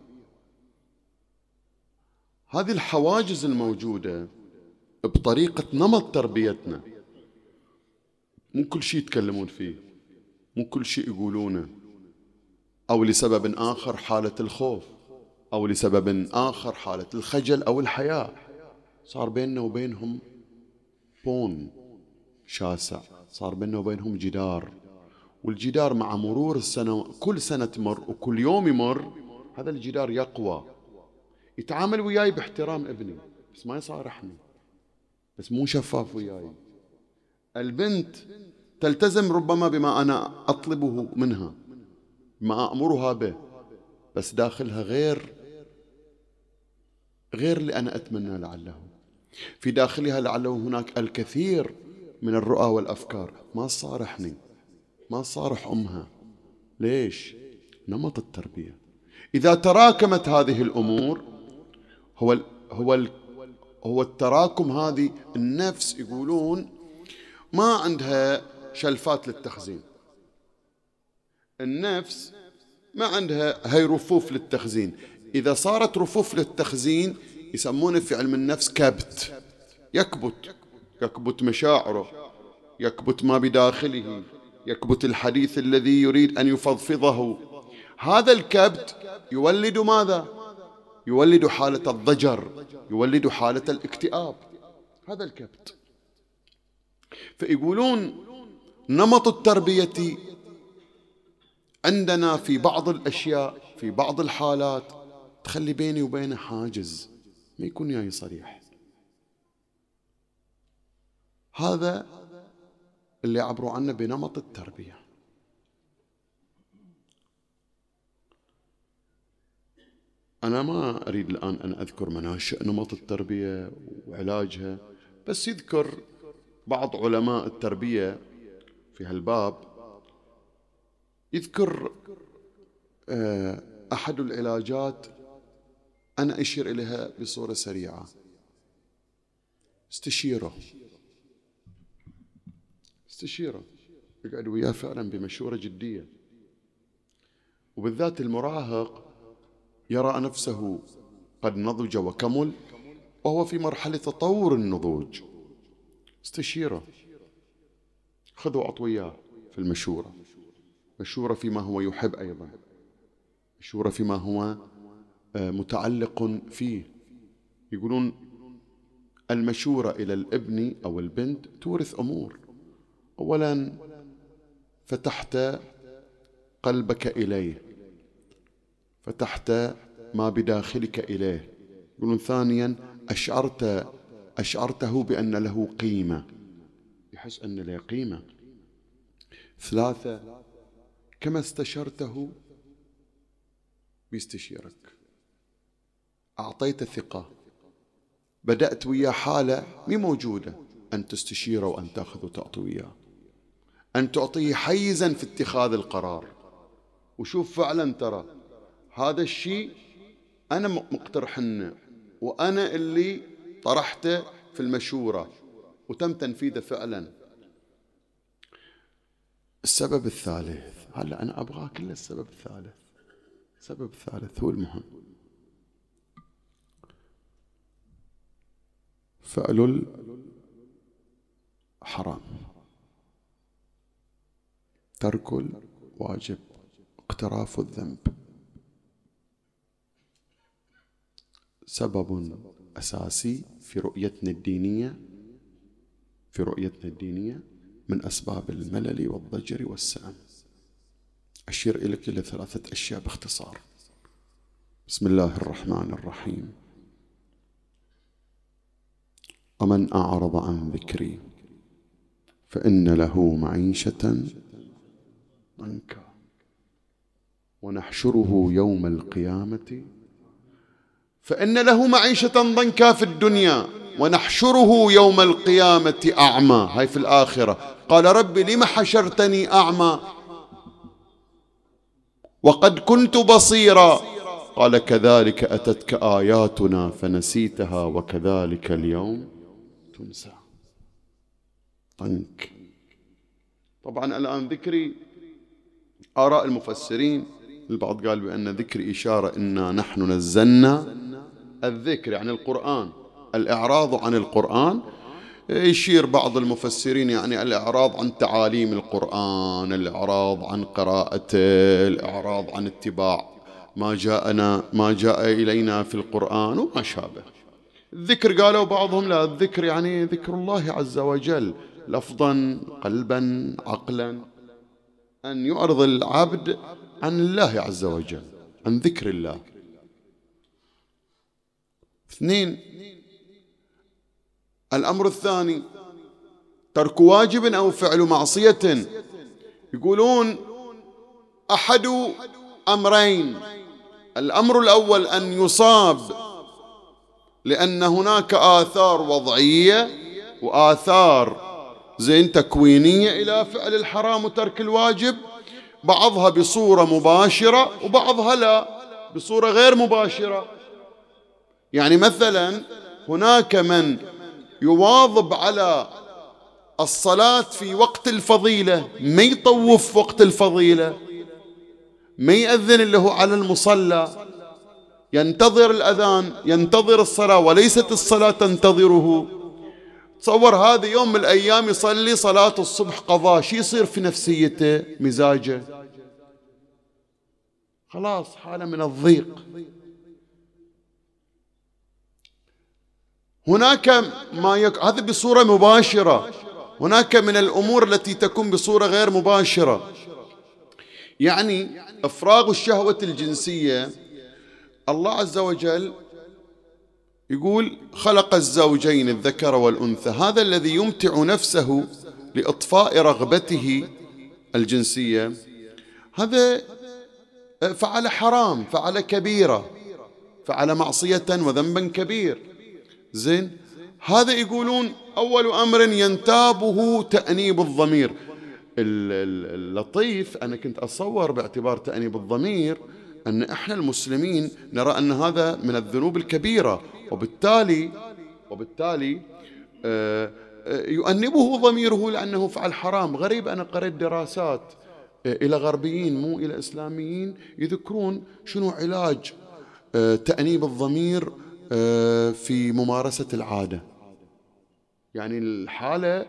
هذه الحواجز الموجودة بطريقة نمط تربيتنا. مو كل شيء يتكلمون فيه مو كل شيء يقولونه أو لسبب آخر حالة الخوف. أو لسبب آخر حالة الخجل أو الحياء صار بيننا وبينهم بون شاسع. صار بيننا وبينهم جدار. والجدار مع مرور السنة كل سنة تمر وكل يوم يمر هذا الجدار يقوى. يتعامل وياي باحترام ابني بس ما يصارحني بس مو شفاف وياي. البنت تلتزم ربما بما أنا أطلبه منها ما أأمرها به بس داخلها غير غير اللي أنا أتمنى لعله. في داخلها لعله هناك الكثير من الرؤى والأفكار. ما صارحني. ما صارح أمها. ليش؟ نمط التربية. إذا تراكمت هذه الأمور هو ال هو ال هو التراكم هذه النفس يقولون ما عندها شلفات للتخزين. النفس ما عندها هاي رفوف للتخزين. إذا صارت رفوف للتخزين يسمونه في علم النفس كبت. يكبت. يكبت مشاعره. يكبت ما بداخله. يكبت الحديث الذي يريد أن يفضفضه. هذا الكبت يولد ماذا؟ يولد حالة الضجر. يولد حالة الاكتئاب. هذا الكبت. فيقولون نمط التربية عندنا في بعض الأشياء في بعض الحالات تخلي بيني وبينه حاجز ما يكون جاي صريح. هذا اللي عبروا عنه بنمط التربية. أنا ما أريد الآن أن أذكر مناشئ نمط التربية وعلاجها بس يذكر بعض علماء التربية في هالباب. يذكر آه، أحد العلاجات أنا أشير إليها بصورة سريعة. استشيره. استشيره. يقعد وياه فعلا بمشورة جدية. وبالذات المراهق يرى نفسه قد نضج وكمل وهو في مرحلة تطور النضوج. استشيره. خذ وعط وياه في المشورة. مشورة فيما هو يحب أيضا. مشورة فيما هو متعلق فيه. يقولون المشورة إلى الابن أو البنت تورث أمور. اولا فتحت قلبك إليه. فتحت ما بداخلك إليه. يقولون ثانيا أشعرت أشعرته بأن له قيمة. يحس أن له قيمة. ثلاثة كما استشرته بيستشيرك أعطيت ثقه بدأت وياه حالة مي موجودة. أن تستشيره وأن تأخذ وتعطي وياه أن تعطيه حيزا في اتخاذ القرار. وشوف فعلا ترى هذا الشيء أنا مقترحنه وأنا اللي طرحته في المشورة. وتم تنفيذه فعلا. السبب الثالث. هلأ أنا أبغى كل السبب الثالث. السبب الثالث هو المهم. فعل الحرام. ترك الواجب اقتراف الذنب. سبب أساسي في رؤيتنا الدينية في رؤيتنا الدينية من أسباب الملل والضجر والسأم أشير إليك إلى ثلاثة أشياء باختصار. بسم الله الرحمن الرحيم. ومن أعرض عن ذكري فإن له معيشة ضنكا. ونحشره يوم القيامة فإن له معيشة ضنكا في الدنيا ونحشره يوم القيامة أعمى. هاي في الآخرة. قال رب لم حشرتني أعمى؟ وقد كنت بصيرا. قال كذلك أتتك آياتنا فنسيتها وكذلك اليوم. تنسى. طنك. طبعا الآن ذكري آراء المفسرين البعض قال بأن ذكر إشارة إنا نحن نزلنا الذكر يعني القرآن الإعراض عن القرآن. يشير بعض المفسرين يعني الإعراض عن تعاليم القرآن الإعراض عن قراءته الإعراض عن اتباع ما جاءنا ما جاء إلينا في القرآن وما شابه. الذكر قالوا بعضهم لا الذكر يعني ذكر الله عز وجل. لفظا قلبا عقلا. أن يعرض العبد عن الله عز وجل عن ذكر الله. اثنين الأمر الثاني ترك واجب أو فعل معصية. يقولون أحد أمرين. الأمر الأول أن يصاب لأن هناك آثار وضعية وآثار زين تكوينية إلى فعل الحرام وترك الواجب بعضها بصورة مباشرة وبعضها لا بصورة غير مباشرة. يعني مثلا هناك من يواظب على الصلاة في وقت الفضيلة ما يطوف وقت الفضيلة ما يأذن له على المصلى. ينتظر الأذان ينتظر الصلاة وليست الصلاة تنتظره. تصور هذا يوم من الأيام يصلي صلاة الصبح قضاء. شي يصير في نفسيته؟ مزاجه. خلاص حالة من الضيق. هناك ما يك... هذا بصورة مباشرة. هناك من الأمور التي تكون بصورة غير مباشرة. يعني إفراغ الشهوة الجنسية الله عز وجل يقول خلق الزوجين الذكر والأنثى هذا الذي يمتع نفسه لإطفاء رغبته الجنسية. هذا فعل حرام فعل كبيرة فعل معصية وذنبا كبير. زين؟ هذا يقولون أول أمر ينتابه تأنيب الضمير. اللطيف أنا كنت أتصور باعتبار تأنيب الضمير أن إحنا المسلمين نرى أن هذا من الذنوب الكبيرة وبالتالي وبالتالي آه، آه، يؤنبه ضميره لأنه فعل حرام. غريب أنا قرأت دراسات آه، إلى غربيين مو إلى إسلاميين يذكرون شنو علاج تأنيب الضمير في ممارسة العادة. يعني الحالة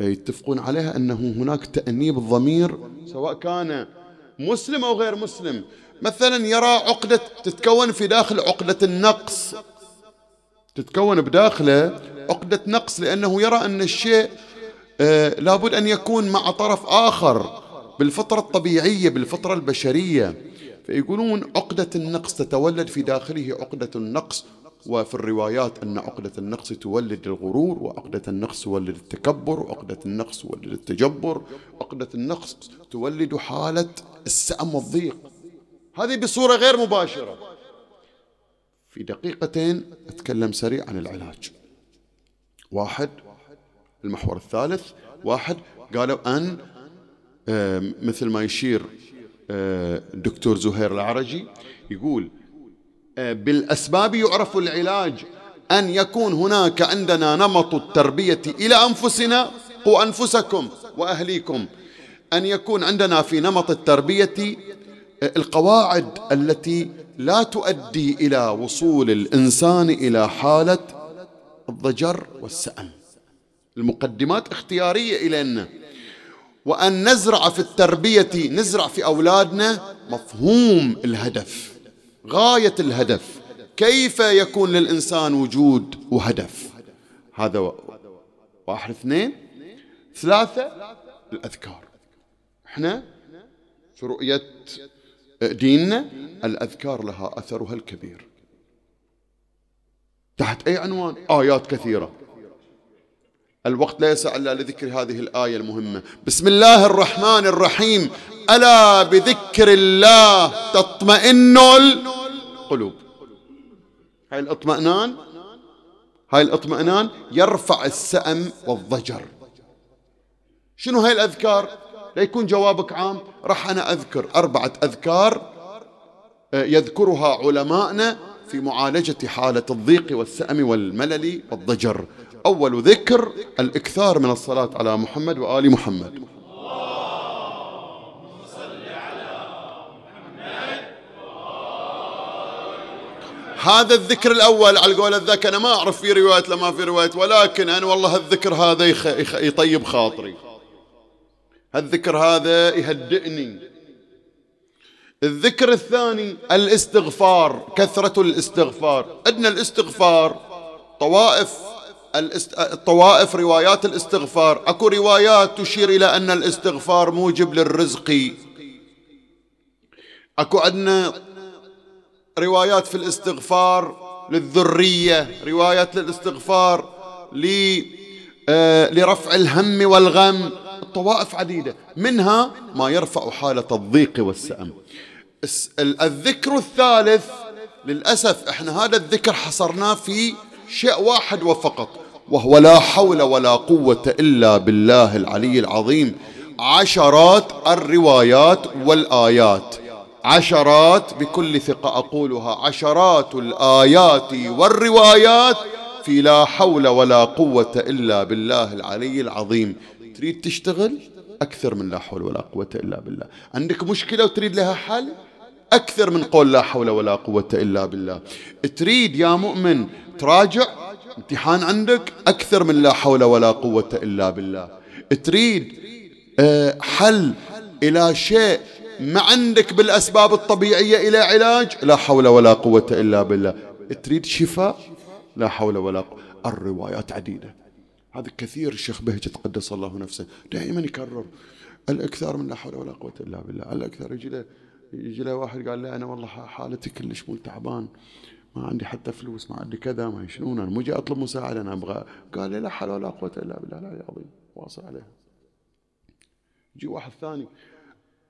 يتفقون عليها أنه هناك تأنيب الضمير سواء كان مسلم أو غير مسلم. مثلا يرى عقدة تتكون في داخل عقدة النقص. تتكون بداخله عقدة نقص لأنه يرى أن الشيء آه لابد أن يكون مع طرف آخر بالفطرة الطبيعية بالفطرة البشرية. فيقولون عقدة النقص تتولد في داخله عقدة النقص وفي الروايات أن عقدة النقص تولد الغرور وعقدة النقص تولد التكبر وعقدة النقص تولد التجبر. عقدة النقص تولد حالة السأم والضيق. هذه بصورة غير مباشرة. في دقيقتين أتكلم سريع عن العلاج. واحد المحور الثالث. واحد قالوا أن مثل ما يشير الدكتور زهير العرجي يقول بالأسباب يعرف العلاج أن يكون هناك عندنا نمط التربية إلى أنفسنا قوا أنفسكم وأهليكم أن يكون عندنا في نمط التربية القواعد التي لا تؤدي إلى وصول الإنسان إلى حالة الضجر والسأم المقدمات اختيارية إلينا. وأن نزرع في التربية نزرع في أولادنا مفهوم الهدف غاية الهدف. كيف يكون للإنسان وجود وهدف؟ هذا واحد اثنين. ثلاثة الأذكار. إحنا في رؤيه ديننا الأذكار لها أثرها الكبير. تحت أي عنوان؟ آيات كثيرة. الوقت لا يسع إلا لذكر هذه الآية المهمة. بسم الله الرحمن الرحيم. ألا بذكر الله تطمئن القلوب. هاي الاطمئنان؟ هاي الاطمئنان يرفع السأم والضجر. شنو هاي الأذكار؟ لا يكون جوابك عام. راح أنا أذكر أربعة أذكار آه، يذكرها علماءنا في معالجة حالة الضيق والسأم والملل والضجر أول ذكر الإكثار من الصلاة على محمد وآل محمد هذا الذكر الأول على قول الذاك أنا ما أعرف في رواية لما في رواية ولكن أنا والله الذكر هذا. يطيب خاطري الذكر هذا يهدئني. الذكر الثاني الاستغفار كثرة الاستغفار. عندنا الاستغفار طوائف الطوائف روايات الاستغفار. أكو روايات تشير إلى أن الاستغفار موجب للرزق. أكو عندنا روايات في الاستغفار للذرية روايات للاستغفار آه، لرفع الهم والغم. الطوائف عديدة منها ما يرفع حالة الضيق والسأم. الذكر الثالث للأسف إحنا هذا الذكر حصرناه في شيء واحد وفقط وهو لا حول ولا قوة إلا بالله العلي العظيم. عشرات الروايات والآيات. عشرات بكل ثقة أقولها عشرات الآيات والروايات في لا حول ولا قوة إلا بالله العلي العظيم. تريد تشتغل أكثر من لا حول ولا قوة إلا بالله. عندك مشكلة وتريد لها حل؟ أكثر من قول لا حول ولا قوة إلا بالله. تريد يا مؤمن تراجع؟ امتحان عندك؟ أكثر من لا حول ولا قوة إلا بالله. تريد آه، حل إلى شيء ما عندك بالأسباب الطبيعية إلى علاج؟ لا حول ولا قوة إلا بالله. تريد شفاء؟ لا حول ولا قوة. الروايات عديدة. هذا كثير الشيخ بهجة تقدس الله نفسه. دائما يكرر الإكثار من لا حول ولا قوة إلا بالله. الإكثار يجي له يجي له واحد قال له أنا والله حالتي كلش مو تعبان. ما عندي حتى فلوس ما عندي كذا ما شنو. أنا مو جاي أطلب مساعدة أنا أبغى. قال لا حول ولا قوة إلا بالله. العلي العظيم واصل عليها يجي واحد ثاني.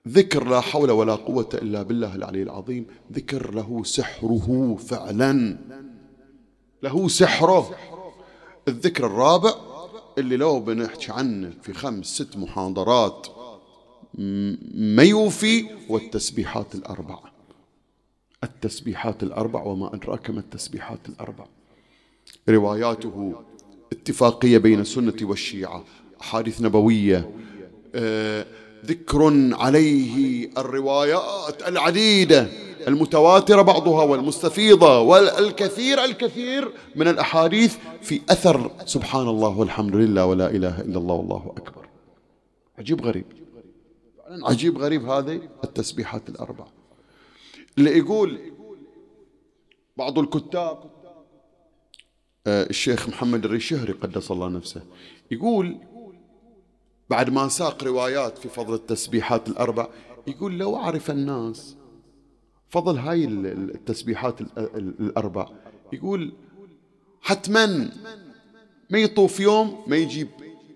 ذكر لا حول ولا قوة إلا بالله العلي العظيم. ذكر له سحره فعلا. له سحره. الذكر الرابع اللي لو بنحكي عنه في خمس ست محاضرات ما يوفي والتسبيحات الأربعة. التسبيحات الأربع وما أدراك ما التسبيحات الأربع رواياته اتفاقية بين السنة والشيعة أحاديث نبوية آه، ذكر عليه الروايات العديدة المتواترة بعضها والمستفيضة والكثير الكثير من الأحاديث في أثر سبحان الله والحمد لله ولا إله إلا الله والله أكبر. عجيب غريب. عجيب غريب هذه التسبيحات الأربع. اللي يقول بعض الكتاب آه، الشيخ محمد الريشهري قدس الله نفسه يقول بعد ما ساق روايات في فضل التسبيحات الأربع يقول لو عرف الناس فضل هاي التسبيحات الأربع يقول حتما ما يطوف يوم ما يجيب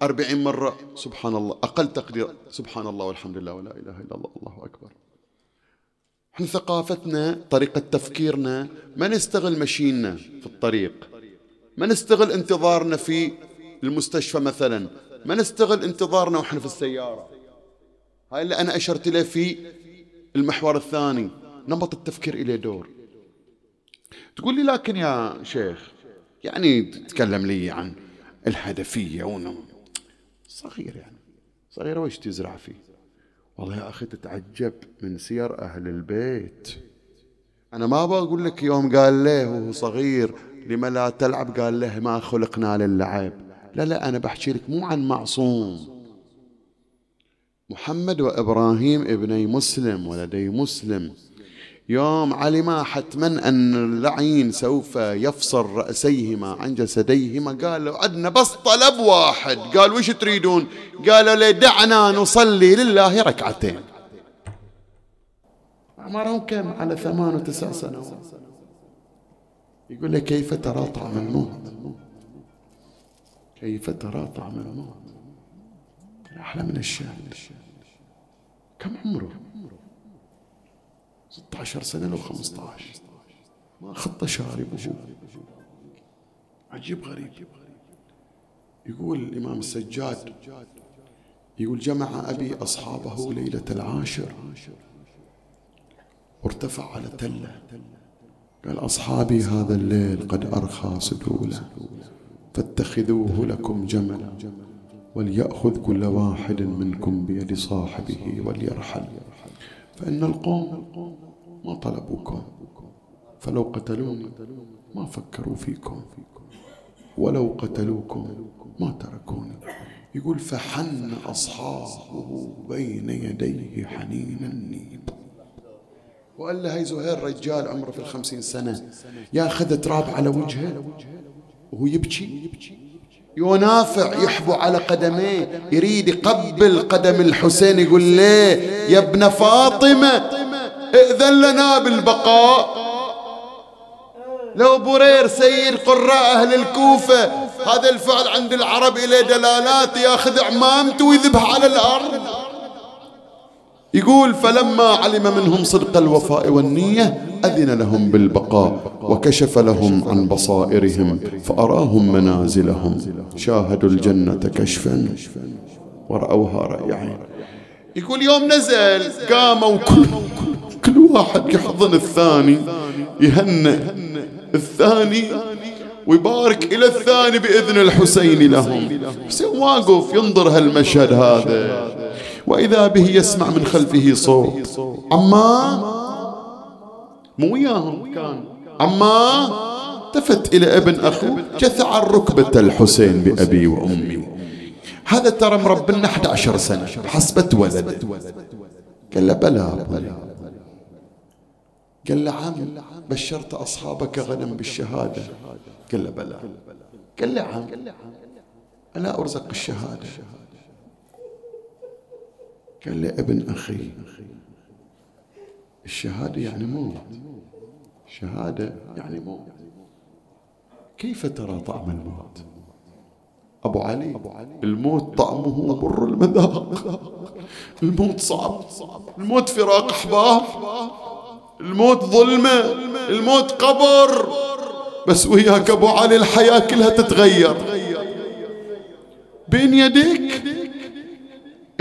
أربعين مرة سبحان الله أقل تقدير سبحان الله والحمد لله ولا إله إلا الله الله أكبر. إحنا ثقافتنا طريقة تفكيرنا ما نستغل مشينا في الطريق. ما نستغل انتظارنا في المستشفى مثلا. ما نستغل انتظارنا وإحنا في السيارة. هاي اللي أنا أشرت له في المحور الثاني نمط التفكير إليه دور. تقول لي لكن يا شيخ يعني تتكلم لي عن الهدفية ونم صغير يعني. صغيرة وش تزرع فيه؟ والله يا أخي تتعجب من سير أهل البيت. أنا ما بقول لك يوم قال له وهو صغير لما لا تلعب قال له ما خلقنا للعب. لا لا أنا بحكي لك مو عن معصوم. محمد وإبراهيم ابني مسلم ولدي مسلم. يوم علما حتما أن اللعين سوف يفصل رأسيهما عن جسديهما. قال له عندنا بس طلب واحد. قال وش تريدون؟ قالوا له دعنا نصلي لله ركعتين. عمرهم كم؟ على ثمان وتسع سنوات. يقول له كيف ترى طعم الموت؟ كيف ترى طعم الموت أحلى من الشاهد. كم عمره؟ 16 سنة لو 15 ما خط شاربه عجيب غريب. يقول الإمام السجاد يقول جمع أبي أصحابه ليلة العاشر. وارتفع على تلة. قال أصحابي هذا الليل قد أرخى سدوله فاتخذوه لكم جملا وليأخذ كل واحد منكم بيد صاحبه وليرحل. فإن القوم ما طلبوكم فلو قتلوني ما فكروا فيكم ولو قتلوكم ما تركوني يقول فحن أصحابه بين يديه حنين النيل. وقال له هاي زهير رجال عمره في الخمسين سنة ياخذ تراب على وجهه وهو يبكي. ينافع يحبو على قدميه يريد يقبل قدم الحسين يقول ليه يا ابن فاطمة ائذن لنا بالبقاء. لو برير سيد قراء أهل الكوفة هذا الفعل عند العرب إليه دلالات ياخذ عمامته ويذبح على الأرض. يقول فلما علم منهم صدق الوفاء والنية أذن لهم بالبقاء وكشف لهم عن بصائرهم فأراهم منازلهم. شاهدوا الجنة كشفا ورأوها رأي عين يقول يوم نزل قاموا كل كل واحد يحضن الثاني يهنئ الثاني ويبارك إلى الثاني بإذن الحسين لهم. حسين واقف ينظر هالمشهد هذا وإذا به يسمع من خلفه صوت عما مو وياهم كان. عما التفت إلى ابن أخوه جثع الركبة الحسين بأبي وأمي. هذا ترى مربنا 11 سنة حسبة ولد. قال له بلى قال له عم بشرت أصحابك غنم بالشهادة. قال له بلى. قال له عم ألا أرزق الشهادة. قال لي ابن أخي الشهادة يعني موت. شهادة يعني موت. كيف ترى طعم الموت؟ أبو علي الموت طعمه مر المذاق. الموت صعب. الموت فراق أحباب الموت ظلمة. الموت قبر. بس وياك أبو علي الحياة كلها تتغير. بين يديك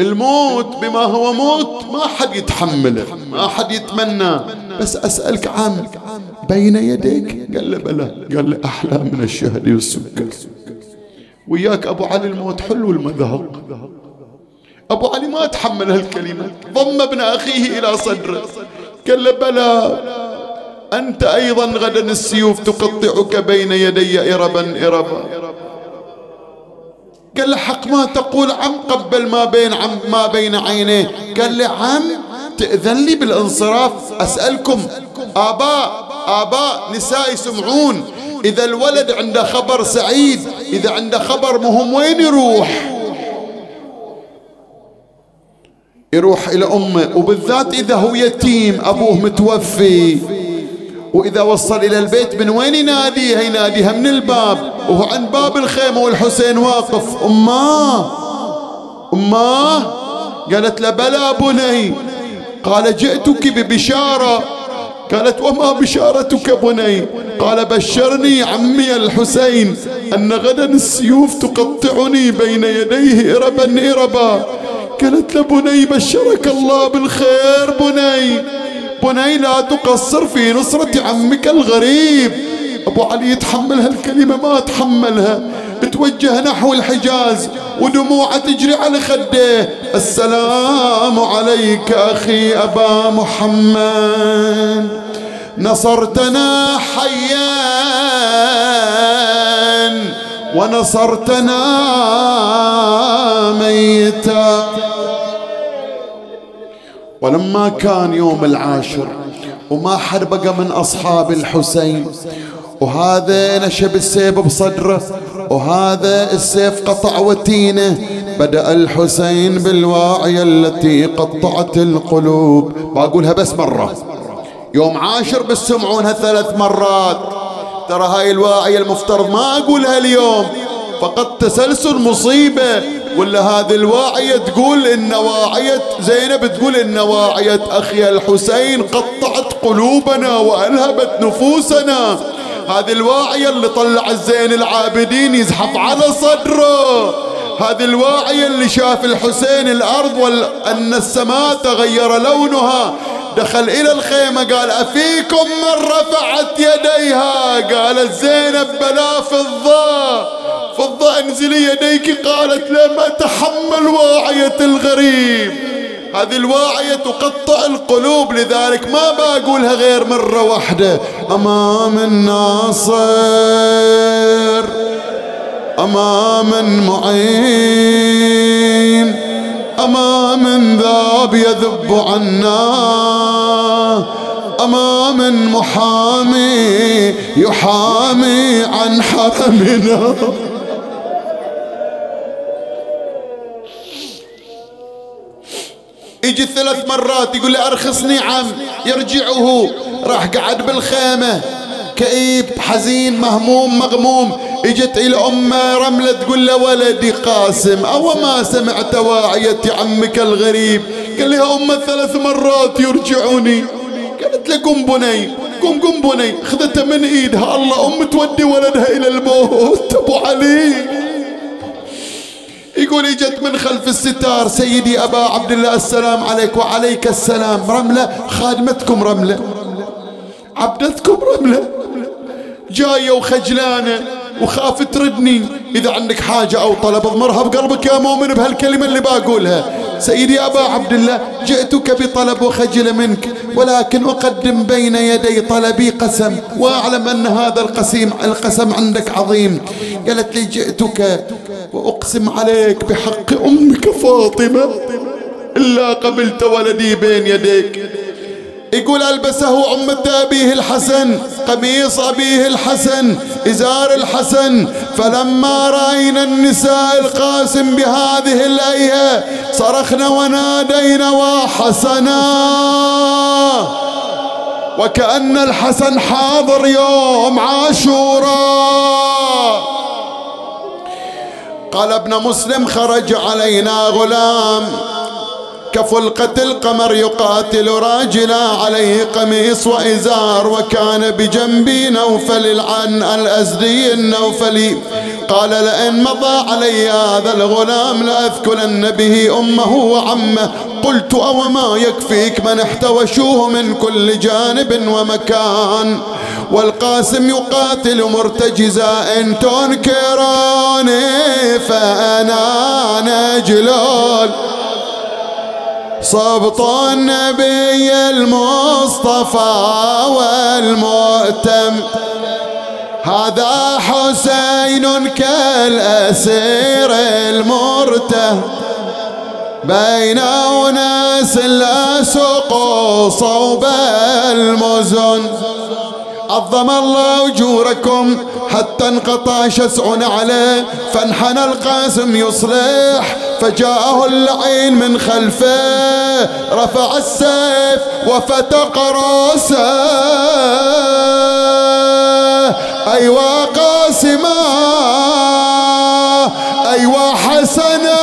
الموت بما هو موت ما حد يتحمله ما حد يتمنى. بس أسألك عام بين يديك؟ قال له بلى. قال له أحلى من الشهد والسكر. وياك أبو علي الموت حلو المذهب. أبو علي ما تحمل هالكلمة. ضم ابن أخيه إلى صدره. قال له بلى أنت أيضا غدا السيوف تقطعك بين يدي إربا إربا. قال حق ما تقول عم قبل ما بين عم ما بين عينيه قال له عم تأذن لي بالانصراف؟ أسألكم. آباء آباء نساء يسمعون. إذا الولد عنده خبر سعيد إذا عنده خبر مهم وين يروح؟ يروح إلى أمه. وبالذات إذا هو يتيم أبوه متوفي. وإذا وصل إلى البيت من وين يناديها يناديها من الباب. وهو عند باب الخيمة والحسين واقف. أماه أماه قالت له بلى بني. قال جئتك ببشارة. قالت وما بشارتك بني؟ قال بشرني عمي الحسين أن غدا السيوف تقطعني بين يديه إربا إربا. قالت له بني بشرك الله بالخير بني. بني لا تقصر في نصرة عمك الغريب. أبو علي يتحمل هالكلمة ما تحملها. توجه نحو الحجاز ودموعه تجري على خده. السلام عليك أخي أبا محمد. نصرتنا حيا ونصرتنا ميتا. ولما كان يوم العاشر وما حد بقى من أصحاب الحسين وهذا نشب السيف بصدره وهذا السيف قطع وتينه بدأ الحسين بالواعية التي قطعت القلوب. بقولها بس مرة. يوم عاشر بسمعونها ثلاث مرات. ترى هاي الواعية المفترض ما أقولها اليوم. فقد تسلسل مصيبة. ولا هذه الواعية تقول إن واعية زينب تقول إن واعية أخي الحسين قطعت قلوبنا وألهبت نفوسنا. هذه الواعية اللي طلع زين العابدين يزحف على صدره. هذه الواعية اللي شاف الحسين الأرض وأن السماء تغير لونها. دخل إلى الخيمة قال أفيكم من رفعت يديها؟ قالت زينب بلا فضة. فضة أنزلي يديك قالت لم أتحمل واعية الغريب. هذه الواعية تقطع القلوب لذلك ما بقولها غير مرة واحدة أمام الناصر أمام معين أمام ذاب يذب عنا أمام محامي يحامي عن حرمنا. يجي ثلاث مرات يقول لي أرخصني عم يرجع وهو راح قعد بالخيمة. كئيب حزين مهموم مغموم. إجت إلى أمه رمله تقول له ولدي قاسم. أو ما سمعت واعية عمك الغريب. قال لها امه ثلاث مرات يرجعوني. قالت له قم بني قم قم بني. اخذته من إيدها. الله أم تودي ولدها إلى الموت. أبو علي. يقول إجت من خلف الستار. سيدي أبا عبد الله السلام عليك وعليك السلام. رملة خادمتكم رملة. عبدتكم رملة. جاية وخجلانة وخاف تردني. إذا عندك حاجة أو طلب اضمرها بقلبك يا مؤمن بهالكلمة اللي بقولها. سيدي أبا عبد الله جئتك بطلب وخجل منك ولكن أقدم بين يدي طلبي قسم وأعلم أن هذا القسيم القسم عندك عظيم. قالت لي جئتك وأقسم عليك بحق أمك فاطمة. إلا قبلت ولدي بين يديك. يقول ألبسه عمة أبيه الحسن قميص أبيه الحسن إزار الحسن. فلما رأينا النساء القاسم بهذه الأيهة صرخنا ونادينا وحسنا. وكأن الحسن حاضر يوم عاشوراء قال ابن مسلم خرج علينا غلام. كفلقة القمر يقاتل راجلا عليه قميص وإزار وكان بجنبي نوفل العن الأزدي النوفلي. قال لئن مضى علي هذا الغلام لأذكرن به أمه وعمه. قلت أو ما يكفيك من احتوشوه من كل جانب ومكان. والقاسم يقاتل مرتجزا إن تنكروني فأنا نجلول صبط النبي المصطفى والمؤتم. هذا حسين كالأسير المرته بين أناس لا سقوا صوب المزن. عظم الله أجوركم حتى انقطع شسع عليه فانحنى القاسم يصلح فجاءه اللعين من خلفه رفع السيف وفتق رأسه. أيوا قاسما أيوا حسنا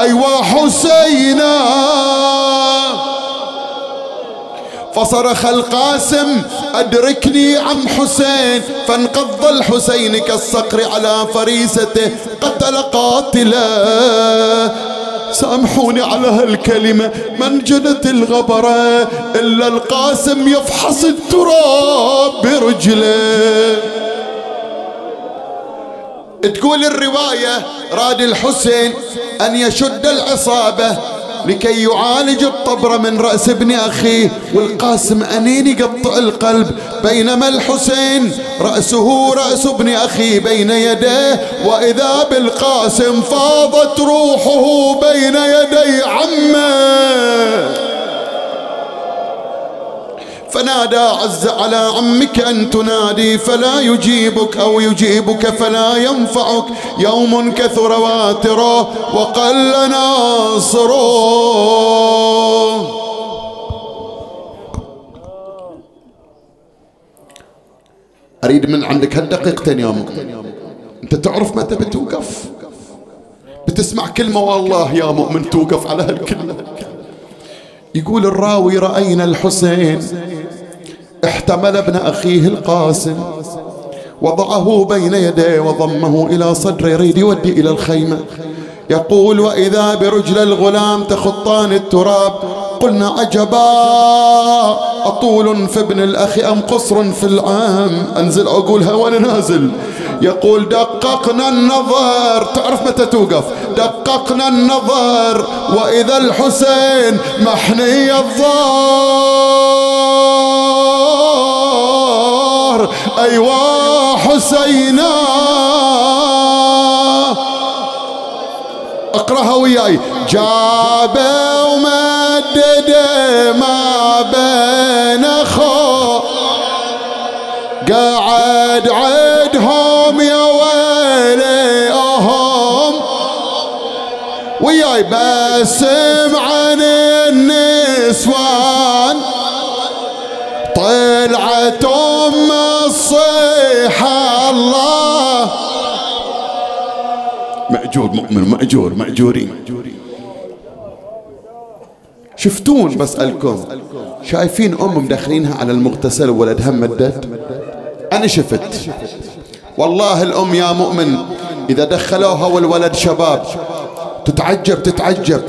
أيوا حسينا فصرخ القاسم أدركني عم حسين. فانقض الحسين كالصقر على فريسته قتل قاتلا. سامحوني على هالكلمة من جنت الغبرة إلا القاسم يفحص التراب برجله. تقول الرواية راد الحسين أن يشد العصابة. لكي يعالج الطبر من رأس ابن أخيه والقاسم أنين يقطع القلب بينما الحسين رأسه رأس ابن أخيه بين يديه وإذا بالقاسم فاضت روحه بين يدي عمه. فنادى عز على عمك أن تنادي فلا يجيبك أو يجيبك فلا ينفعك. يوم كثر واتره وقل ناصره أريد من عندك هالدقيقتين يا مؤمن أنت تعرف متى بتوقف؟ بتسمع كلمة والله يا مؤمن توقف على هالكلمة. يقول الراوي رأينا الحسين. احتمل ابن أخيه القاسم. وضعه بين يديه وضمه إلى صدره يريد يودي إلى الخيمة. يقول وإذا برجل الغلام تخطان التراب قلنا عجبا أطول في ابن الأخ أم قصر في العام؟ أنزل أقولها وأنا نازل يقول دققنا النظر. تعرف متى توقف؟ دققنا النظر. وإذا الحسين محني الظهر. أيوا حسينا. أقرأها وياي. جاب ومدد ما بين خو. قاعد عدهم يا ويلي اهم وياي بسم عن النسوان. مؤمن مأجور مأجورين. شفتون بسألكم شايفين أم مدخلينها على المغتسل وولدها مدد؟ أنا شفت. والله الأم يا مؤمن إذا دخلوها والولد شباب تتعجب تتعجب.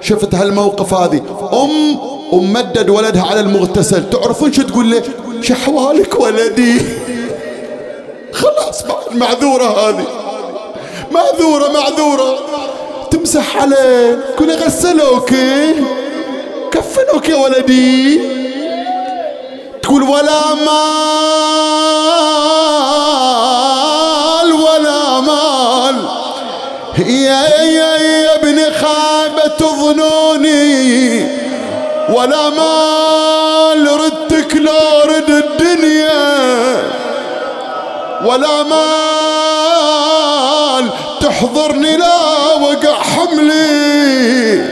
شفت هالموقف هذه؟ أم ومدد ولدها على المغتسل. تعرفون شو تقول له؟ شحوالك ولدي. خلاص بعد معذورة هذه. معذورة معذورة. تمسح عليه كل غسلوك. كفنوك يا ولدي. تقول ولا مال ولا مال. يا يا يا ابن خابة ظنوني. ولا مال ردتك لا رد الدنيا. ولا مال. تحضرني لا وقع حملي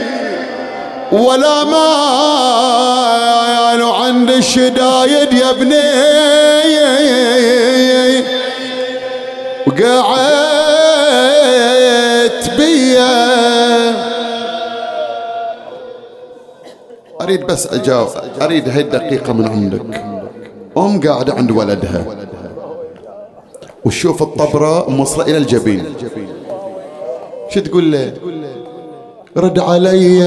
ولا مال عند الشدايد يا ابني. وقعت بيا أريد بس أجاوب. أريد هاي الدقيقة من عندك. أم قاعدة عند ولدها. وشوف الطبرة موصلة إلى الجبين. شو تقول له؟ رد علي.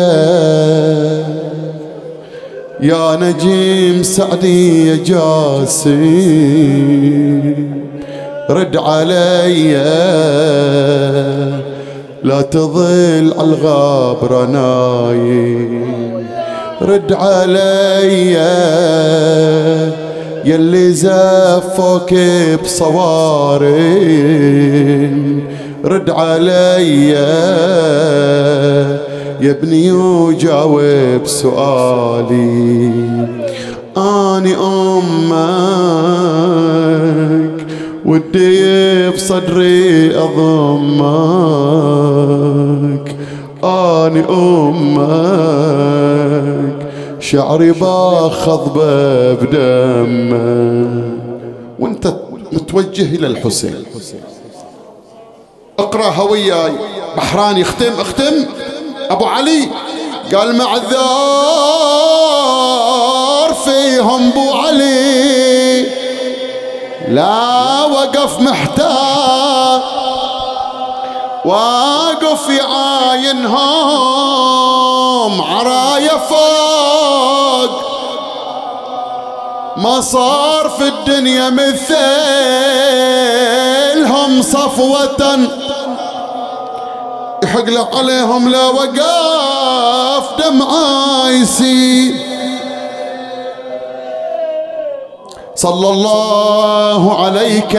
يا نجيم سعدي يا جاسم رد علي. لا تظل على الغابر نايم رد علي. يلي زفوك بصوارم رد علي. يا ابني وجاوب سؤالي. آني أمك ودي بصدري أضمك. آني أمك شعري باخذ بدمك وانت متوجه إلى الحسين. اقراها وياي بحراني اختم اختم. أبو علي قال معذار فيهم بو علي. لا وقف محتار واقف يعاينهم عرايا فوق ما صار في الدنيا مثلهم صفوة. يحق عليهم لا وقاف دمعة يسيل صلى الله عليك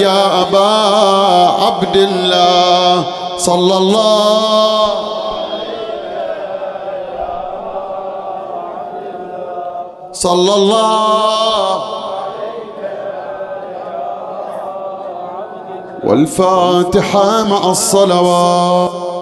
يا أبا عبد الله. صلى الله صلى الله والفاتحة مع الصلوات.